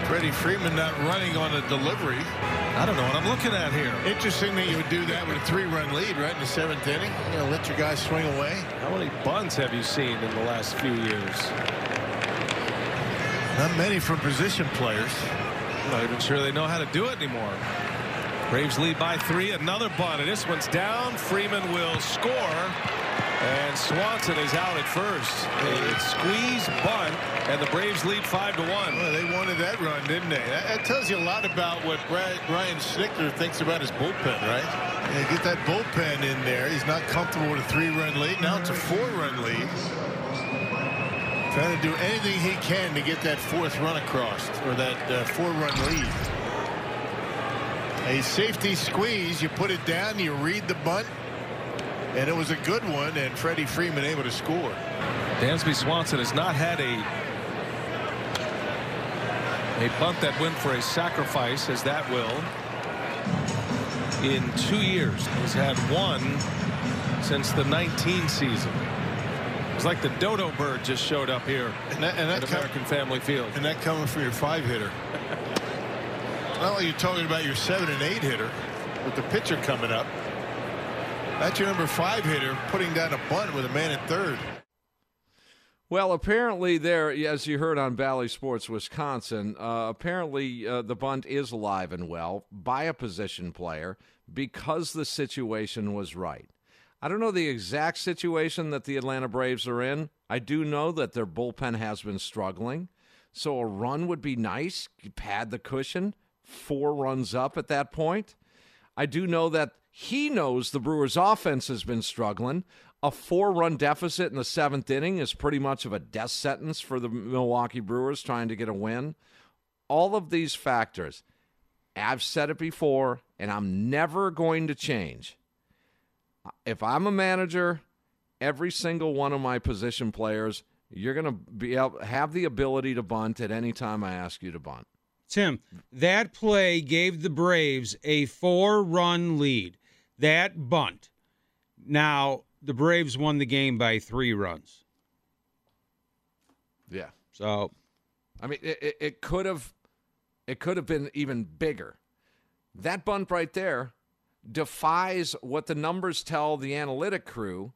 Freddie Freeman not running on a delivery. I don't know what I'm looking at here. Interesting that you would do that with a three-run lead right in the seventh inning. You know, let your guys swing away. How many bunts have you seen in the last few years? Not many from position players. Not even sure they know how to do it anymore. Braves lead by three. Another bunt, and this one's down. Freeman will score. And Swanson is out at first. A squeeze bunt, and the Braves lead five to one. Well, they wanted that run, didn't they? That, that tells you a lot about what Brad, Ryan Snitker thinks about his bullpen, right? Yeah, get that bullpen in there. He's not comfortable with a three-run lead. Now it's a four-run lead. Trying to do anything he can to get that fourth run across, or that uh, four-run lead. A safety squeeze. You put it down, you read the bunt, and it was a good one, and Freddie Freeman able to score. Dansby Swanson has not had a a bunt that went for a sacrifice as that will in two years. He's had one since the 19 season. It's like the dodo bird just showed up here and that, and that at American Family Field. And that coming from your five hitter. Not only you're talking about your seven and eight hitter with the pitcher coming up. That's your number five hitter putting down a bunt with a man at third. Well, apparently, there, as you heard on Bally Sports Wisconsin, uh, apparently uh, the bunt is alive and well by a position player because the situation was right. I don't know the exact situation that the Atlanta Braves are in. I do know that their bullpen has been struggling. So a run would be nice. Pad the cushion, four runs up at that point. I do know that he knows the Brewers' offense has been struggling. A four run deficit in the seventh inning is pretty much of a death sentence for the Milwaukee Brewers trying to get a win. All of these factors, I've said it before, and I'm never going to change. If I'm a manager, every single one of my position players, you're going to be able, have the ability to bunt at any time I ask you to bunt. Tim, that play gave the Braves a four run lead. That bunt. Now, the Braves won the game by three runs. Yeah. So, I mean, it, it could have, it could have been even bigger. That bunt right there defies what the numbers tell the analytic crew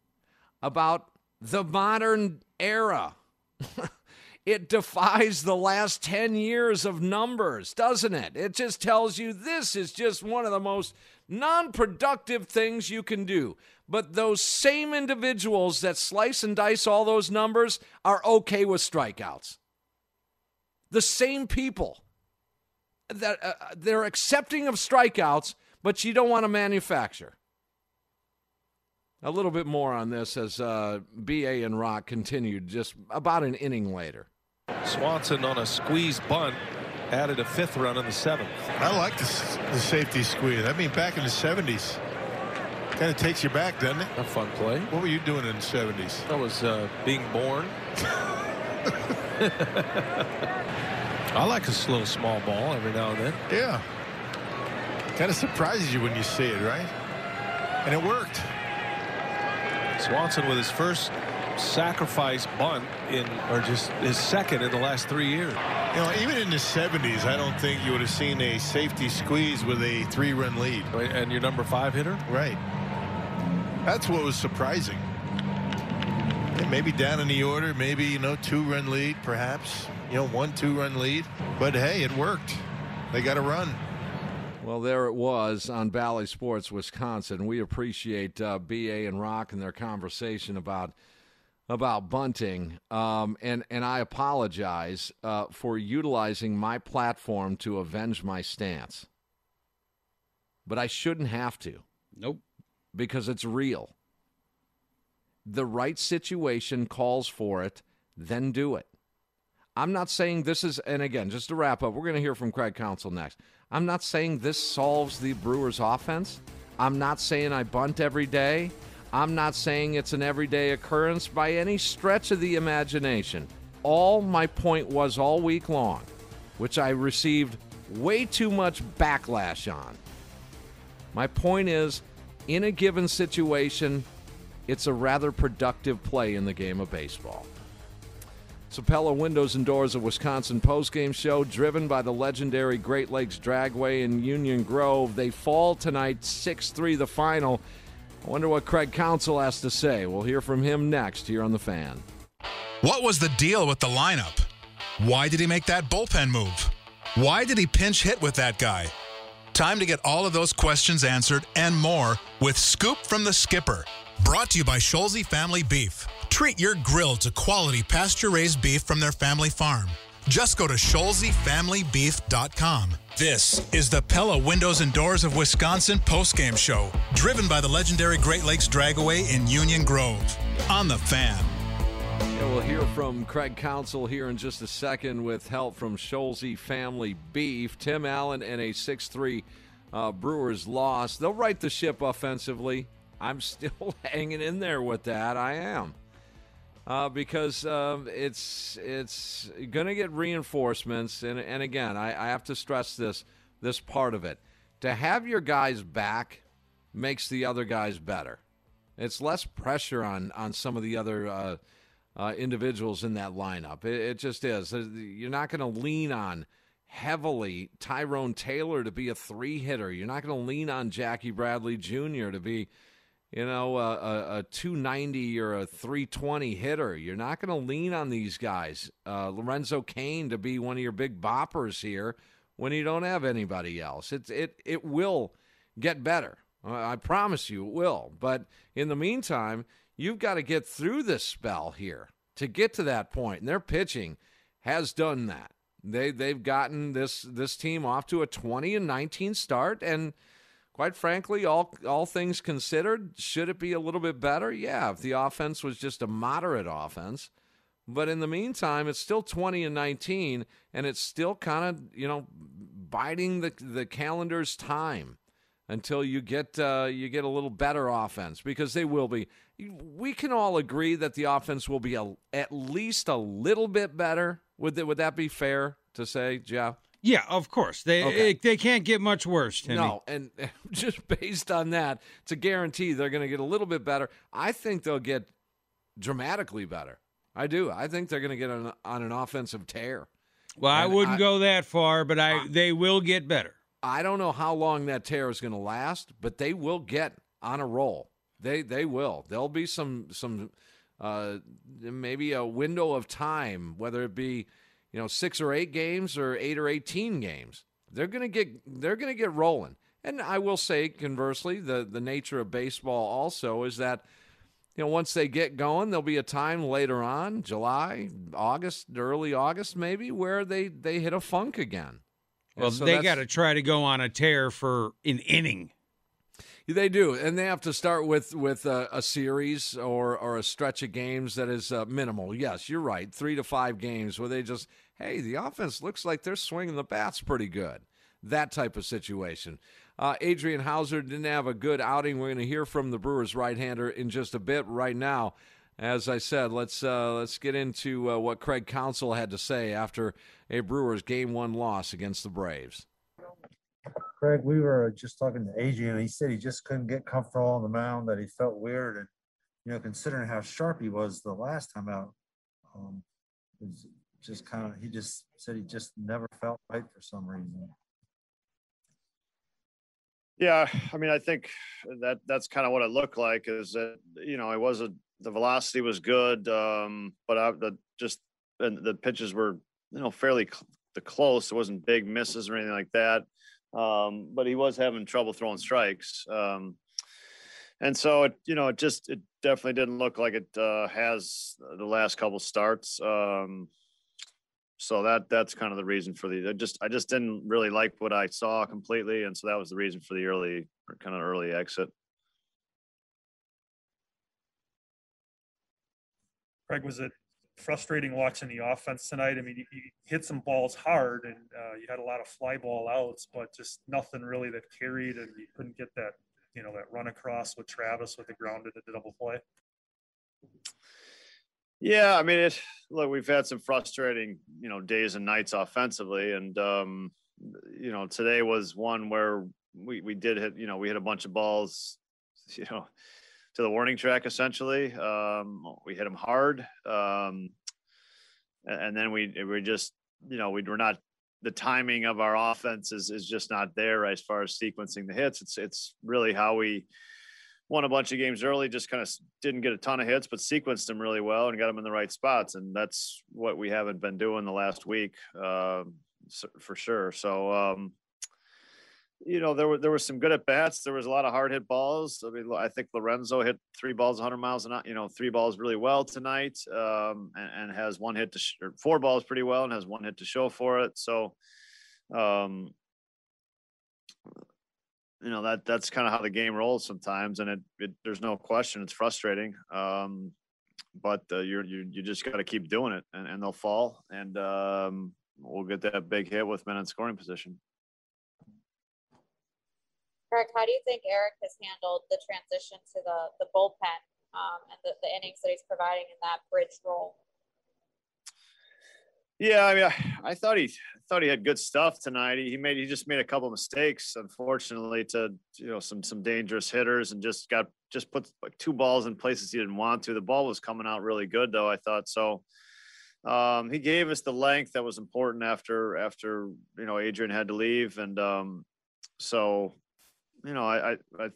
about the modern era. it defies the last 10 years of numbers, doesn't it? It just tells you this is just one of the most non productive things you can do. But those same individuals that slice and dice all those numbers are okay with strikeouts. The same people that uh, they're accepting of strikeouts, but you don't want to manufacture. A little bit more on this as uh, BA and Rock continued just about an inning later. Swanson on a squeeze bunt added a fifth run in the seventh. I like the, the safety squeeze. I mean, back in the 70s, kind of takes you back, doesn't it? A fun play. What were you doing in the 70s? I was uh, being born. I like a little small ball every now and then. Yeah. Kind of surprises you when you see it, right? And it worked. Swanson with his first sacrifice bunt in, or just his second in the last three years. You know, even in the 70s, I don't think you would have seen a safety squeeze with a three-run lead. And your number five hitter? Right. That's what was surprising. maybe down in the order, maybe, you know, two-run lead, perhaps. You know, one two-run lead. But, hey, it worked. They got a run. Well, there it was on Bally Sports, Wisconsin. We appreciate uh, BA and Rock and their conversation about – about bunting, um, and and I apologize uh, for utilizing my platform to avenge my stance. But I shouldn't have to. Nope. Because it's real. The right situation calls for it, then do it. I'm not saying this is, and again, just to wrap up, we're going to hear from Craig Counsell next. I'm not saying this solves the Brewers' offense. I'm not saying I bunt every day. I'm not saying it's an everyday occurrence by any stretch of the imagination. All my point was all week long, which I received way too much backlash on. My point is, in a given situation, it's a rather productive play in the game of baseball. Sapella Windows and Doors, a Wisconsin postgame show driven by the legendary Great Lakes Dragaway in Union Grove. They fall tonight 6 3 the final. I wonder what Craig Counsell has to say. We'll hear from him next here on The Fan. What was the deal with the lineup? Why did he make that bullpen move? Why did he pinch hit with that guy? Time to get all of those questions answered and more with Scoop from the Skipper. Brought to you by Scholze Family Beef. Treat your grill to quality pasture raised beef from their family farm. Just go to ScholzeFamilyBeef.com. This is the Pella Windows and Doors of Wisconsin postgame show, driven by the legendary Great Lakes Dragaway in Union Grove. On the fan. Yeah, we'll hear from Craig Counsell here in just a second with help from Scholze Family Beef. Tim Allen and a 6 3 uh, Brewers loss. They'll right the ship offensively. I'm still hanging in there with that. I am uh, because um, it's it's going to get reinforcements. And, and again, I, I have to stress this this part of it. To have your guys back makes the other guys better. It's less pressure on on some of the other uh, uh, individuals in that lineup. It, it just is. You're not going to lean on heavily Tyrone Taylor to be a three hitter. You're not going to lean on Jackie Bradley Jr. to be you know, a, a, a 290 or a 320 hitter. You're not going to lean on these guys. Uh, Lorenzo Cain to be one of your big boppers here when you don't have anybody else. It, it, it will get better. I promise you it will. But in the meantime, you've got to get through this spell here to get to that point. And their pitching has done that. They they've gotten this this team off to a 20 and 19 start and – quite frankly, all all things considered, should it be a little bit better? Yeah, if the offense was just a moderate offense. But in the meantime, it's still 20 and 19, and it's still kind of you know biding the the calendar's time until you get uh, you get a little better offense because they will be. We can all agree that the offense will be a, at least a little bit better. Would that, would that be fair to say, Jeff? Yeah, of course. They okay. it, they can't get much worse, Timmy. No, and just based on that, it's a guarantee they're going to get a little bit better. I think they'll get dramatically better. I do. I think they're going to get on, on an offensive tear. Well, and I wouldn't I, go that far, but I, I they will get better. I don't know how long that tear is going to last, but they will get on a roll. They they will. There'll be some some uh, maybe a window of time, whether it be you know, six or eight games or eight or 18 games. They're going to get they're going to get rolling. And I will say conversely, the the nature of baseball also is that you know, once they get going, there'll be a time later on, July, August, early August maybe, where they they hit a funk again. Well, so they got to try to go on a tear for an inning. They do, and they have to start with with a, a series or or a stretch of games that is uh, minimal. Yes, you're right, three to five games where they just hey, the offense looks like they're swinging the bats pretty good. That type of situation. Uh, Adrian Houser didn't have a good outing. We're going to hear from the Brewers right-hander in just a bit. Right now, as I said, let's uh, let's get into uh, what Craig Counsell had to say after a Brewers game one loss against the Braves. Craig, we were just talking to Adrian. He said he just couldn't get comfortable on the mound. That he felt weird, and you know, considering how sharp he was the last time out, um, just kind of he just said he just never felt right for some reason. Yeah, I mean, I think that that's kind of what it looked like. Is that you know it wasn't the velocity was good, um, but I, the just and the pitches were you know fairly cl- the close. It wasn't big misses or anything like that. Um, but he was having trouble throwing strikes. Um, and so it, you know, it just it definitely didn't look like it uh, has the last couple starts. Um, so that that's kind of the reason for the I just I just didn't really like what I saw completely, and so that was the reason for the early kind of early exit. Craig, was it frustrating watching the offense tonight? I mean, you, hit some balls hard, and uh, you had a lot of fly ball outs, but just nothing really that carried, and you couldn't get that you know that run across with Travis with the grounded at the double play. Yeah, I mean, it, look, we've had some frustrating, you know, days and nights offensively, and um, you know, today was one where we we did hit, you know, we hit a bunch of balls, you know, to the warning track essentially. Um, we hit them hard, um, and, then we we just, you know, we were not the timing of our offense is is just not there right, as far as sequencing the hits. It's it's really how we won a bunch of games early, just kind of didn't get a ton of hits, but sequenced them really well and got them in the right spots. And that's what we haven't been doing the last week, uh, for sure. So, um, you know, there were there was some good at bats. There was a lot of hard hit balls. I mean, I think Lorenzo hit three balls 100 miles an hour. You know, three balls really well tonight, um, and, and, has one hit to sh- four balls pretty well, and has one hit to show for it. So, um, you know that that's kind of how the game rolls sometimes, and it, it there's no question it's frustrating. Um, but uh, you're you you just got to keep doing it, and, and they'll fall, and um, we'll get that big hit with men in scoring position. How do you think Eric has handled the transition to the the bullpen um, and the, the innings that he's providing in that bridge role? Yeah, I mean, I, I, thought he thought he had good stuff tonight. He, he made he just made a couple mistakes, unfortunately, to you know some some dangerous hitters, and just got just put like two balls in places he didn't want to. The ball was coming out really good, though. I thought so. Um, he gave us the length that was important after after you know Adrian had to leave, and um, so you know I, I, I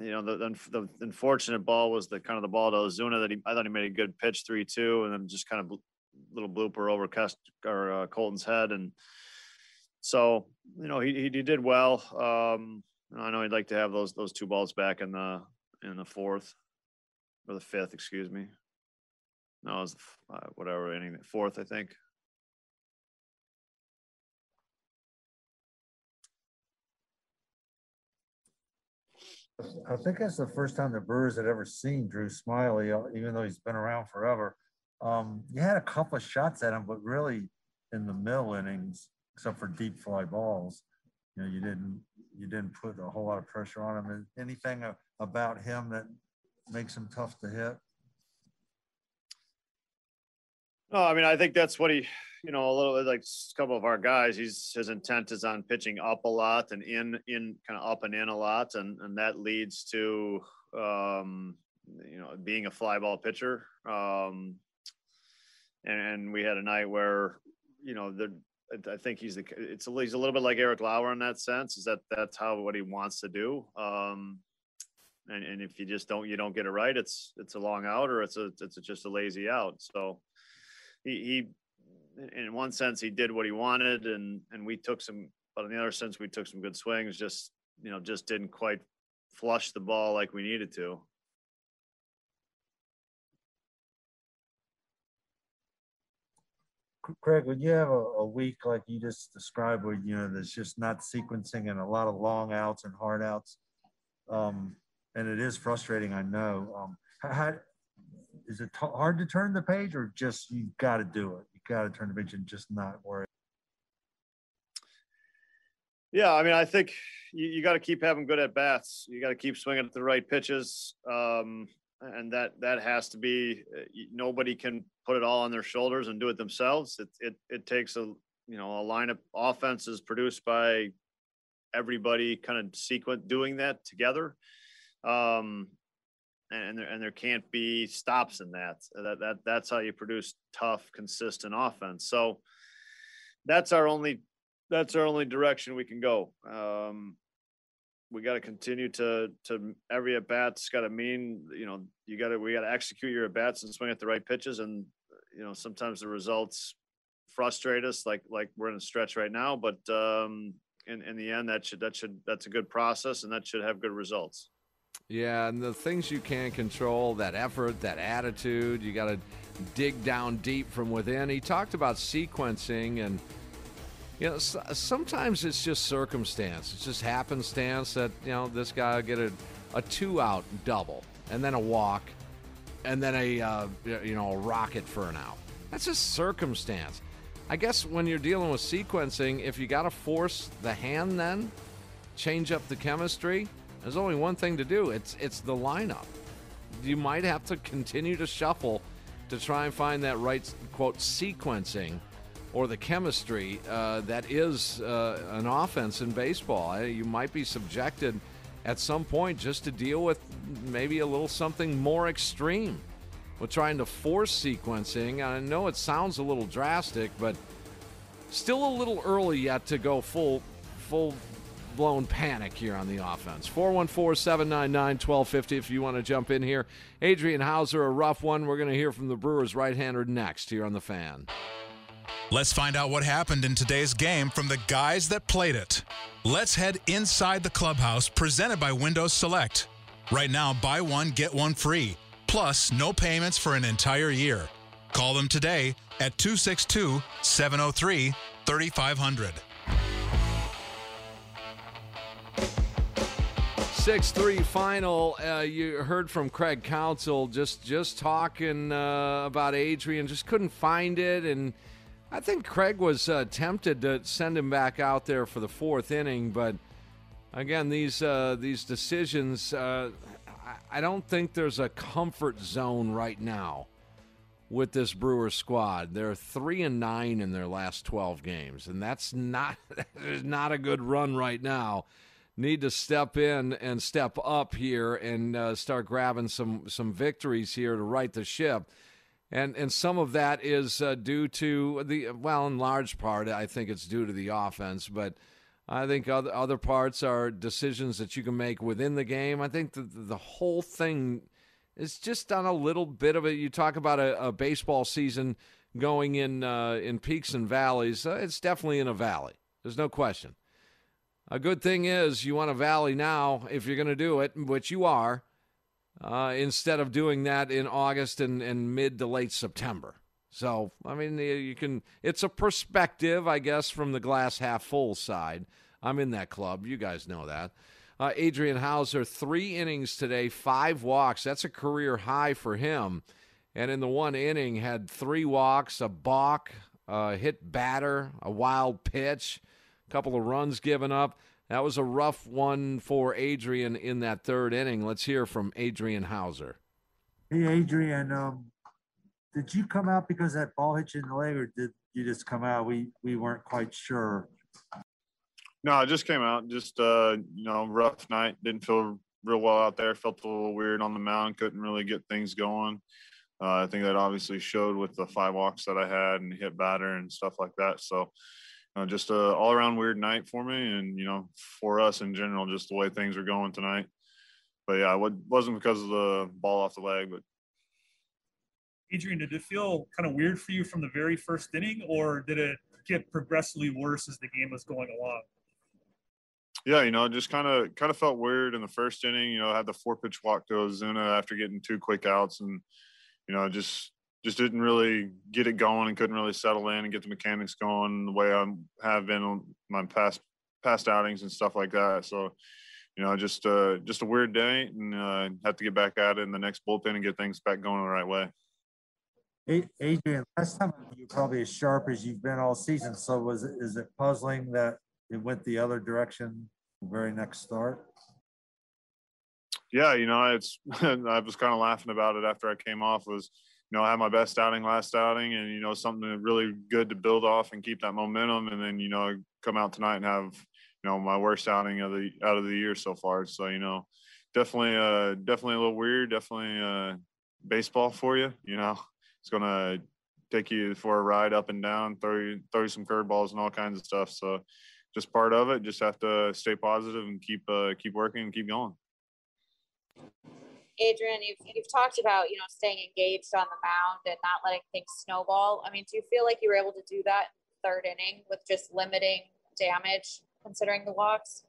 you know the, the, the unfortunate ball was the kind of the ball to Ozuna that he I thought he made a good pitch three two, and then just kind of little blooper over Cust- or uh, Kolten's head, and so you know he he, he did well. Um, I know he'd like to have those those two balls back in the in the fourth or the fifth, excuse me. No, it was uh, whatever inning, fourth, I think. I think that's the first time the Brewers had ever seen Drew Smyly, uh, even though he's been around forever. Um, you had a couple of shots at him, but really in the middle innings, except for deep fly balls, you know, you didn't you didn't put a whole lot of pressure on him. Anything about him that makes him tough to hit? No, I mean I think that's what he, you know, a little like a couple of our guys. He's his intent is on pitching up a lot and in in kind of up and in a lot, and and that leads to um, you know being a fly ball pitcher. Um, and, and we had a night where you know the I think he's the it's a, he's a little bit like Eric Lauer in that sense is that that's how what he wants to do. Um, and, and if you just don't you don't get it right, it's it's a long out or it's a it's a, just a lazy out. So he he in one sense he did what he wanted and and we took some but in the other sense we took some good swings just you know just didn't quite flush the ball like we needed to Craig, when you have a, a, week like you just described, where you know there's just not sequencing and a lot of long outs and hard outs, um, and it is frustrating. I know. Um, how, is it t- hard to turn the page, or just you got to do it? You got to turn the page and just not worry. Yeah, I mean, I think you, you got to keep having good at bats. You got to keep swinging at the right pitches. Um, and that that has to be uh, nobody can put it all on their shoulders and do it themselves. It it it takes a you know a lineup offense is produced by everybody kind of sequence doing that together. Um, and there, and there can't be stops in that. That that that's how you produce tough, consistent offense. So that's our only that's our only direction we can go. Um, we got to continue to to every at bat's got to mean you know you got to we got to execute your at bats and swing at the right pitches and you know sometimes the results frustrate us like like we're in a stretch right now but um in in the end that should that should that's a good process and that should have good results yeah and the things you can control that effort that attitude you got to dig down deep from within he talked about sequencing and you know, sometimes it's just circumstance. It's just happenstance that, you know, this guy will get a, a two out double and then a walk and then a, uh, you know, a rocket for an out. That's just circumstance. I guess when you're dealing with sequencing, if you got to force the hand then, change up the chemistry, there's only one thing to do. It's it's the lineup. You might have to continue to shuffle to try and find that right quote sequencing or the chemistry uh, that is uh, an offense in baseball. You might be subjected at some point just to deal with maybe a little something more extreme with trying to force sequencing. I know it sounds a little drastic, but still a little early yet to go full full blown panic here on the offense. 414 799 1250 if you want to jump in here. Adrian Houser, a rough one. We're going to hear from the Brewers right hander next here on the fan. Let's find out what happened in today's game from the guys that played it. Let's head inside the clubhouse presented by Windows Select. Right now, buy one, get one free, plus no payments for an entire year. Call them today at 262 703 3500. Six three final. Uh, you heard from Craig Counsell just just talking uh, about Adrian. Just couldn't find it, and I think Craig was uh, tempted to send him back out there for the fourth inning. But again, these uh, these decisions, uh, I, I don't think there's a comfort zone right now with this Brewers squad. They're three and nine in their last twelve games, and that's not not a good run right now need to step in and step up here and uh, start grabbing some some victories here to right the ship. And and some of that is uh, due to the well, in large part, I think it's due to the offense, but. I think other other parts are decisions that you can make within the game. I think the the whole thing is just on a little bit of it. You talk about a, a baseball season going in uh, in peaks and valleys. Uh, it's definitely in a valley. There's no question. A good thing is you want a valley now if you're going to do it, which you are, uh, instead of doing that in August and, and mid to late September. So, I mean, you can, it's a perspective, I guess, from the glass half full side. I'm in that club. You guys know that. Uh, Adrian Houser, three innings today, five walks. That's a career high for him. And in the one inning, had three walks, a balk, a hit batter, a wild pitch couple of runs given up. That was a rough one for Adrian in that third inning. Let's hear from Adrian Houser. Hey, Adrian, um, did you come out because that ball hit you in the leg, or did you just come out? We we weren't quite sure. No, I just came out. Just uh, you know, rough night. Didn't feel real well out there. Felt a little weird on the mound. Couldn't really get things going. Uh, I think that obviously showed with the five walks that I had and hit batter and stuff like that. So uh, just a all around weird night for me, and you know, for us in general, just the way things are going tonight. But yeah, it wasn't because of the ball off the leg, but. Adrian, did it feel kind of weird for you from the very first inning, or did it get progressively worse as the game was going along? Yeah, you know, just kind of kind of felt weird in the first inning. You know, I had the four pitch walk to Ozuna after getting two quick outs, and you know, just just didn't really get it going and couldn't really settle in and get the mechanics going the way I have been on my past past outings and stuff like that. So, you know, just uh, just a weird day and uh, have to get back at it in the next bullpen and get things back going the right way. Hey, Adrian, last time you're probably as sharp as you've been all season. So was it is it puzzling that it went the other direction the very next start? Yeah, you know, it's I was kind of laughing about it after I came off was you know, I had my best outing last outing and, you know, something really good to build off and keep that momentum. And then, you know, come out tonight and have, you know, my worst outing of the, out of the year so far. So, you know, definitely, uh, definitely a little weird, definitely, uh, baseball for you, you know, it's going to take you for a ride up and down, throw you, throw you some curveballs and all kinds of stuff. So just part of it, just have to stay positive and keep, uh, keep working and keep going. Adrian, you've, you've talked about, you know, staying engaged on the mound and not letting things snowball. I mean, do you feel like you were able to do that in third inning with just limiting damage considering the walks?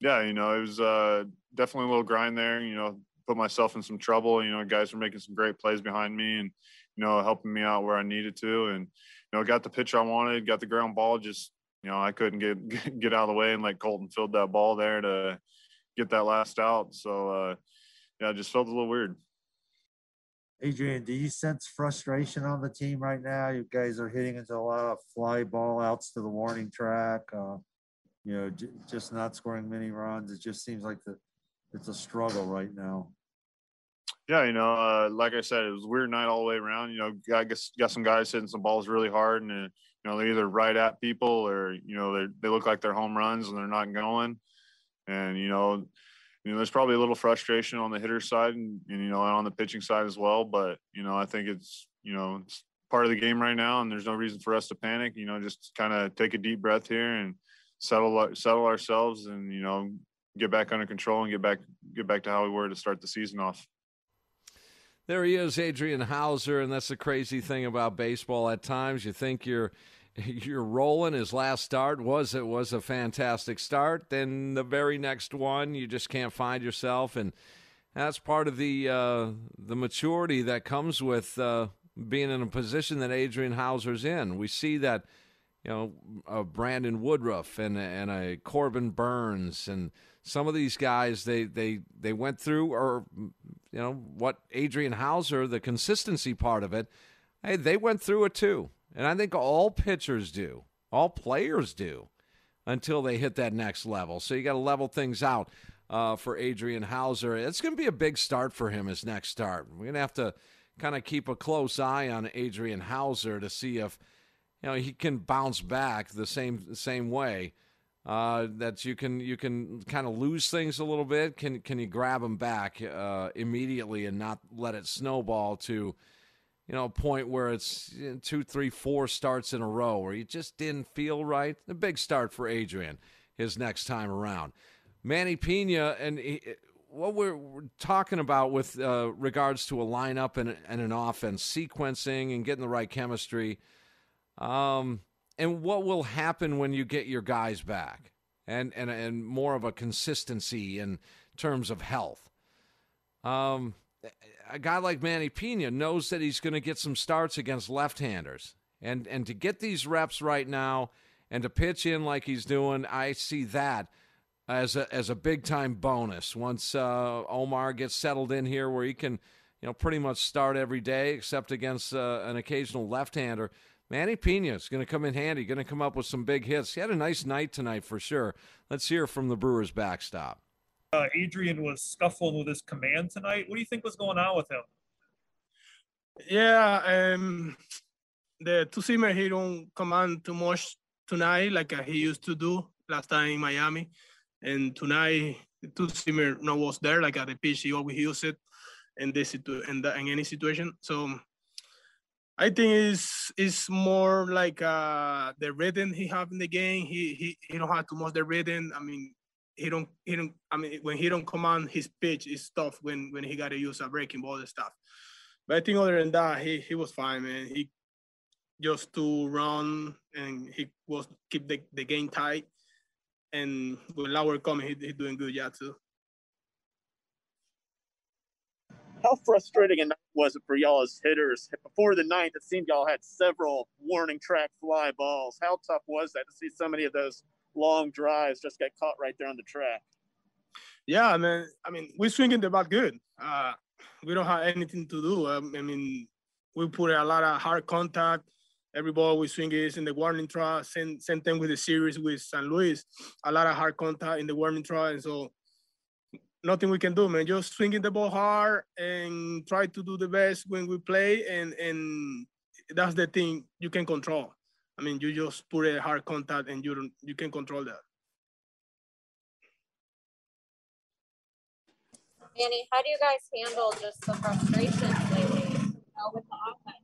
Yeah, you know, it was uh, definitely a little grind there, you know, put myself in some trouble. You know, guys were making some great plays behind me and, you know, helping me out where I needed to. And, you know, got the pitch I wanted, got the ground ball, just, you know, I couldn't get, get out of the way and like Kolten filled that ball there to get that last out. So, uh, yeah, it just felt a little weird. Adrian, do you sense frustration on the team right now? You guys are hitting into a lot of fly ball outs to the warning track. Uh, you know, j- just not scoring many runs. It just seems like the it's a struggle right now. Yeah, you know, uh, like I said, it was a weird night all the way around. You know, I guess got some guys hitting some balls really hard, and uh, you know they're either right at people or you know they they look like they're home runs and they're not going. And you know, you know, there's probably a little frustration on the hitter side and, and, you know, on the pitching side as well. But, you know, I think it's, you know, it's part of the game right now and there's no reason for us to panic, you know, just kind of take a deep breath here and settle settle ourselves and you know get back under control and get back get back to how we were to start the season off. There he is, Adrian Houser. and that's the crazy thing about baseball. At times, you think you're you're rolling. His last start was it was a fantastic start. Then the very next one, you just can't find yourself, and that's part of the uh, the maturity that comes with uh, being in a position that Adrian Houser's in. We see that, you know, a Brandon Woodruff and and a Corbin Burnes and some of these guys they they they went through or you know what Adrian Houser the consistency part of it hey they went through it too and I think all pitchers do all players do until they hit that next level so you got to level things out uh, for Adrian Houser. it's going to be a big start for him his next start we're going to have to kind of keep a close eye on Adrian Houser to see if you know he can bounce back the same same way uh, that you can you can kind of lose things a little bit. Can can you grab them back uh, immediately and not let it snowball to you know point where it's two, three, four starts in a row where you just didn't feel right? A big start for Adrian his next time around. Manny Pena and he, what we're, we're, talking about with uh, regards to a lineup and, and an offense sequencing and getting the right chemistry. Um, and what will happen when you get your guys back and and and more of a consistency in terms of health. Um, a guy like Manny Pena knows that he's going to get some starts against left-handers, and and to get these reps right now and to pitch in like he's doing, I see that as a as a big time bonus once uh, Omar gets settled in here, where he can you know pretty much start every day except against uh, an occasional left-hander. Manny Pena is going to come in handy, going to come up with some big hits. He had a nice night tonight for sure. Let's hear from the Brewers backstop. Uh, Adrian was scuffling with his command tonight. What do you think was going on with him? Yeah, um, the two seamer he don't command too much tonight like uh, he used to do last time in Miami, and tonight the two seamer no was there like at the pitch he always used it in this situ- in, the, in any situation. So I think it's it's more like uh, the rhythm he have in the game. He he he don't have too much the rhythm. I mean, he don't he don't. I mean, when he don't command his pitch, it's tough when when he got to use a breaking ball and stuff. But I think other than that, he he was fine, man. He just to run and he was keep the, the game tight. And with Lauer coming, he, he doing good, yeah, too. how frustrating was it for y'all as hitters? Before the ninth, it seemed y'all had several warning track fly balls. How tough was that to see so many of those long drives just get caught right there on the track? Yeah, I mean, I mean, we're swinging the bat good. Uh, we don't have anything to do. Um, I mean, we put a lot of hard contact. Every ball we swing is in the warning track. Same, same thing with the series with San Luis. A lot of hard contact in the warning track, and so nothing we can do, man. Just swinging the ball hard and try to do the best when we play, and and that's the thing you can control. I mean, you just put a hard contact, and you don't, you can control that. Manny, how do you guys handle just the frustrations lately with the offense?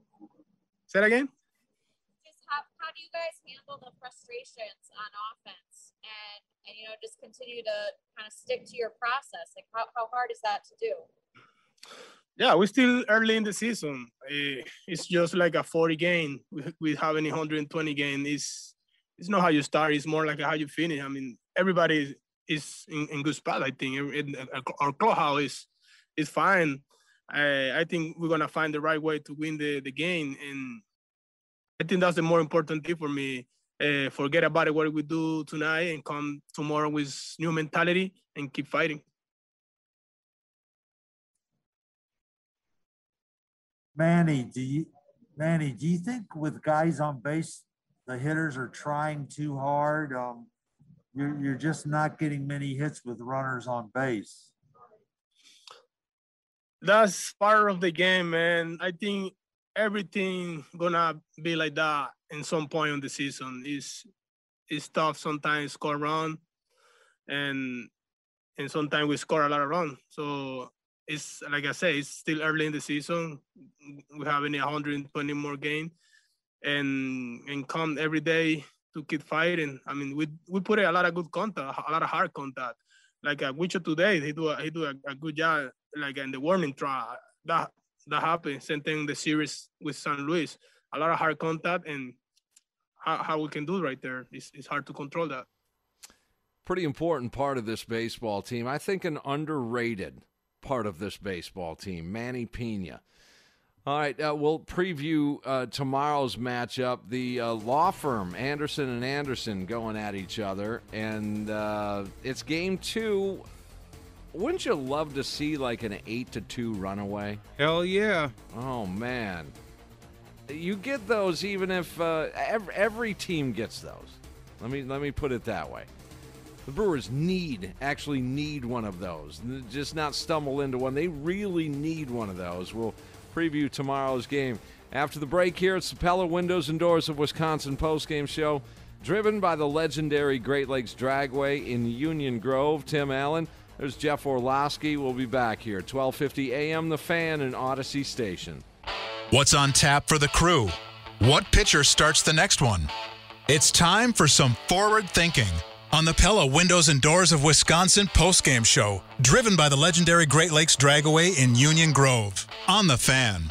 Say that again. Just how, how do you guys handle the frustrations on offense and and you know just continue to kind of stick to your process like how, how hard is that to do yeah we're still early in the season. Eh, it's just like a 40 game. We, have any 120 game it's it's not how you start it's more like how you finish. I mean everybody is in, in good spot i think. Our clubhouse is is fine. I, I think we're gonna find the right way to win the, the game and i think that's the more important thing for me. Uh, forget about it, what we do tonight, and come tomorrow with new mentality and keep fighting. Manny, do you, Manny, do you think with guys on base, the hitters are trying too hard? Um, you're you're just not getting many hits with runners on base. That's part of the game, man. I think everything gonna be like that in some point on the season. It's it's tough sometimes score run, and and sometimes we score a lot of run. So it's like I say, it's still early in the season. We have any 120 more game, and and come every day to keep fighting. I mean, we we put a lot of good contact, a lot of hard contact. Like uh, Wicho today, he do a, he do a, a good job. Like in the warning trial, that that happened. Same thing in the series with San Luis. A lot of hard contact and how, how we can do right there. It's, it's hard to control that. Pretty important part of this baseball team. I think an underrated part of this baseball team, Manny Pena. All right, uh, we'll preview uh, tomorrow's matchup. The uh, law firm Anderson and Anderson going at each other, and uh, it's game two. Wouldn't you love to see like an eight to two runaway? Hell yeah! Oh man, you get those even if uh, every, every team gets those. Let me let me put it that way. The Brewers need actually need one of those, just not stumble into one. They really need one of those. We'll preview tomorrow's game. After the break here, it's the Pella Windows and Doors of Wisconsin postgame show, driven by the legendary Great Lakes Dragaway in Union Grove. Tim Allen, there's Jeff Orlowski. We'll be back here, 1250 a.m. The Fan and Audacy Station. What's on tap for the crew? What pitcher starts the next one? It's time for some forward thinking on the Pella Windows and Doors of Wisconsin postgame show, driven by the legendary Great Lakes Dragaway in Union Grove. On the fan.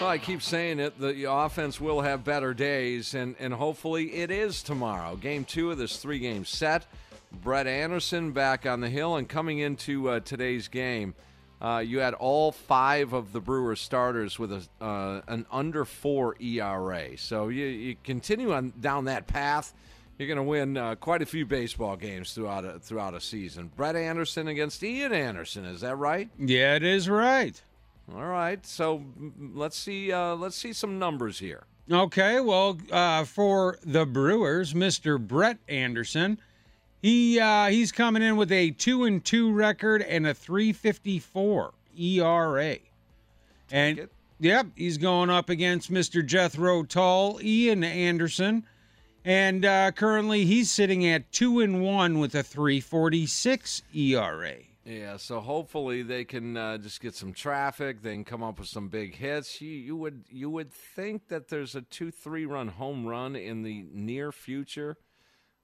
Well, I keep saying it. The offense will have better days, and, and hopefully it is tomorrow. Game two of this three game set. Brett Anderson back on the hill, and coming into uh, today's game, uh, you had all five of the Brewers starters with a, uh, an under four ERA. So you, you continue on down that path you're going to win uh, quite a few baseball games throughout a, throughout a season. Brett Anderson against Ian Anderson, is that right? Yeah, it is right. All right, so let's see uh, let's see some numbers here. Okay, well, uh, for the Brewers, Mr. Brett Anderson, he uh, he's coming in with a two and two record and a 3.54 ERA, and yep, he's going up against Mr. Jethro Tull, Ian Anderson and uh, currently he's sitting at two and one with a 346 ERA. Yeah, so hopefully they can uh, just get some traffic. They can come up with some big hits. You, you would you would think that there's a two three run home run in the near future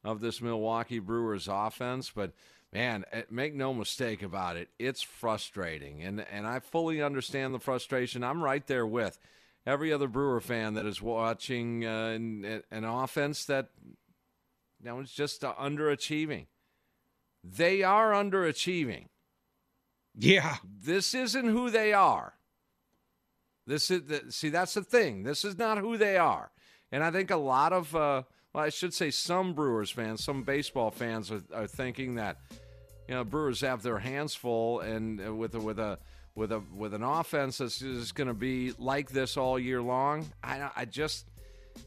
of this Milwaukee Brewers offense, but man, eh, make no mistake about it, it's frustrating, and and I fully understand the frustration. I'm right there with every other Brewer fan that is watching uh, an, an, offense that that was just uh, underachieving. They are underachieving. Yeah, this isn't who they are. This is the, see that's the thing. This is not who they are, and I think a lot of uh, well, I should say some Brewers fans, some baseball fans are, are thinking that you know Brewers have their hands full and uh, with a, with a with a with an offense that's just going to be like this all year long. I I just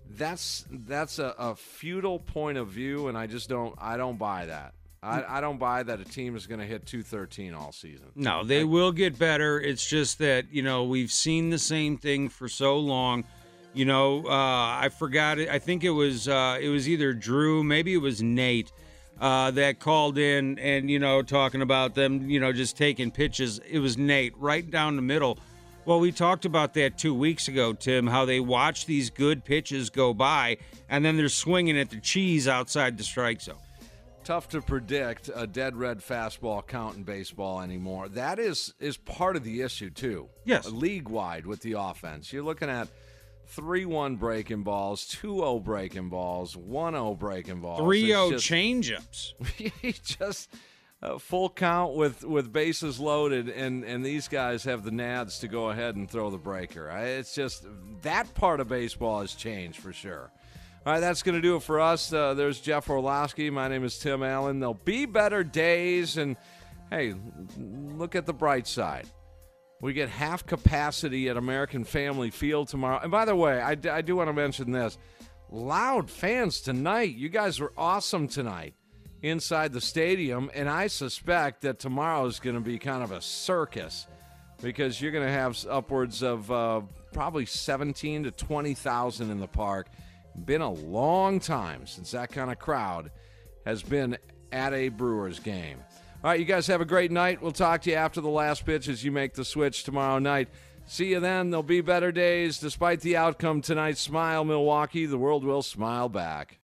that's that's a, a futile point of view, and I just don't I don't buy that. I, I don't buy that a team is going to hit 213 all season. No, they will get better. It's just that, you know, we've seen the same thing for so long. You know, uh, I forgot it. I think it was uh, it was either Drew, maybe it was Nate uh, that called in and, you know, talking about them, you know, just taking pitches. It was Nate right down the middle. Well, we talked about that two weeks ago, Tim, how they watch these good pitches go by and then they're swinging at the cheese outside the strike zone. Tough to predict a dead red fastball count in baseball anymore. That is is part of the issue too. Yes, league wide with the offense. You're looking at 3 1 breaking balls, 2 0 breaking balls, 1 0 breaking balls. 3 0 changeups. just a full count with, with bases loaded, and, and these guys have the nads to go ahead and throw the breaker. It's just that part of baseball has changed for sure. All right, that's going to do it for us. Uh, there's Jeff Orlowski. My name is Tim Allen. There'll be better days, and hey, look at the bright side. We get half capacity at American Family Field tomorrow. And by the way, I, I do want to mention this loud fans tonight. You guys were awesome tonight inside the stadium. And I suspect that tomorrow is going to be kind of a circus because you're going to have upwards of uh, probably 17 to 20,000 in the park. Been a long time since that kind of crowd has been at a Brewers game. All right, you guys have a great night. We'll talk to you after the last pitch as you make the switch tomorrow night. See you then. There'll be better days. Despite the outcome tonight, smile, Milwaukee. The world will smile back.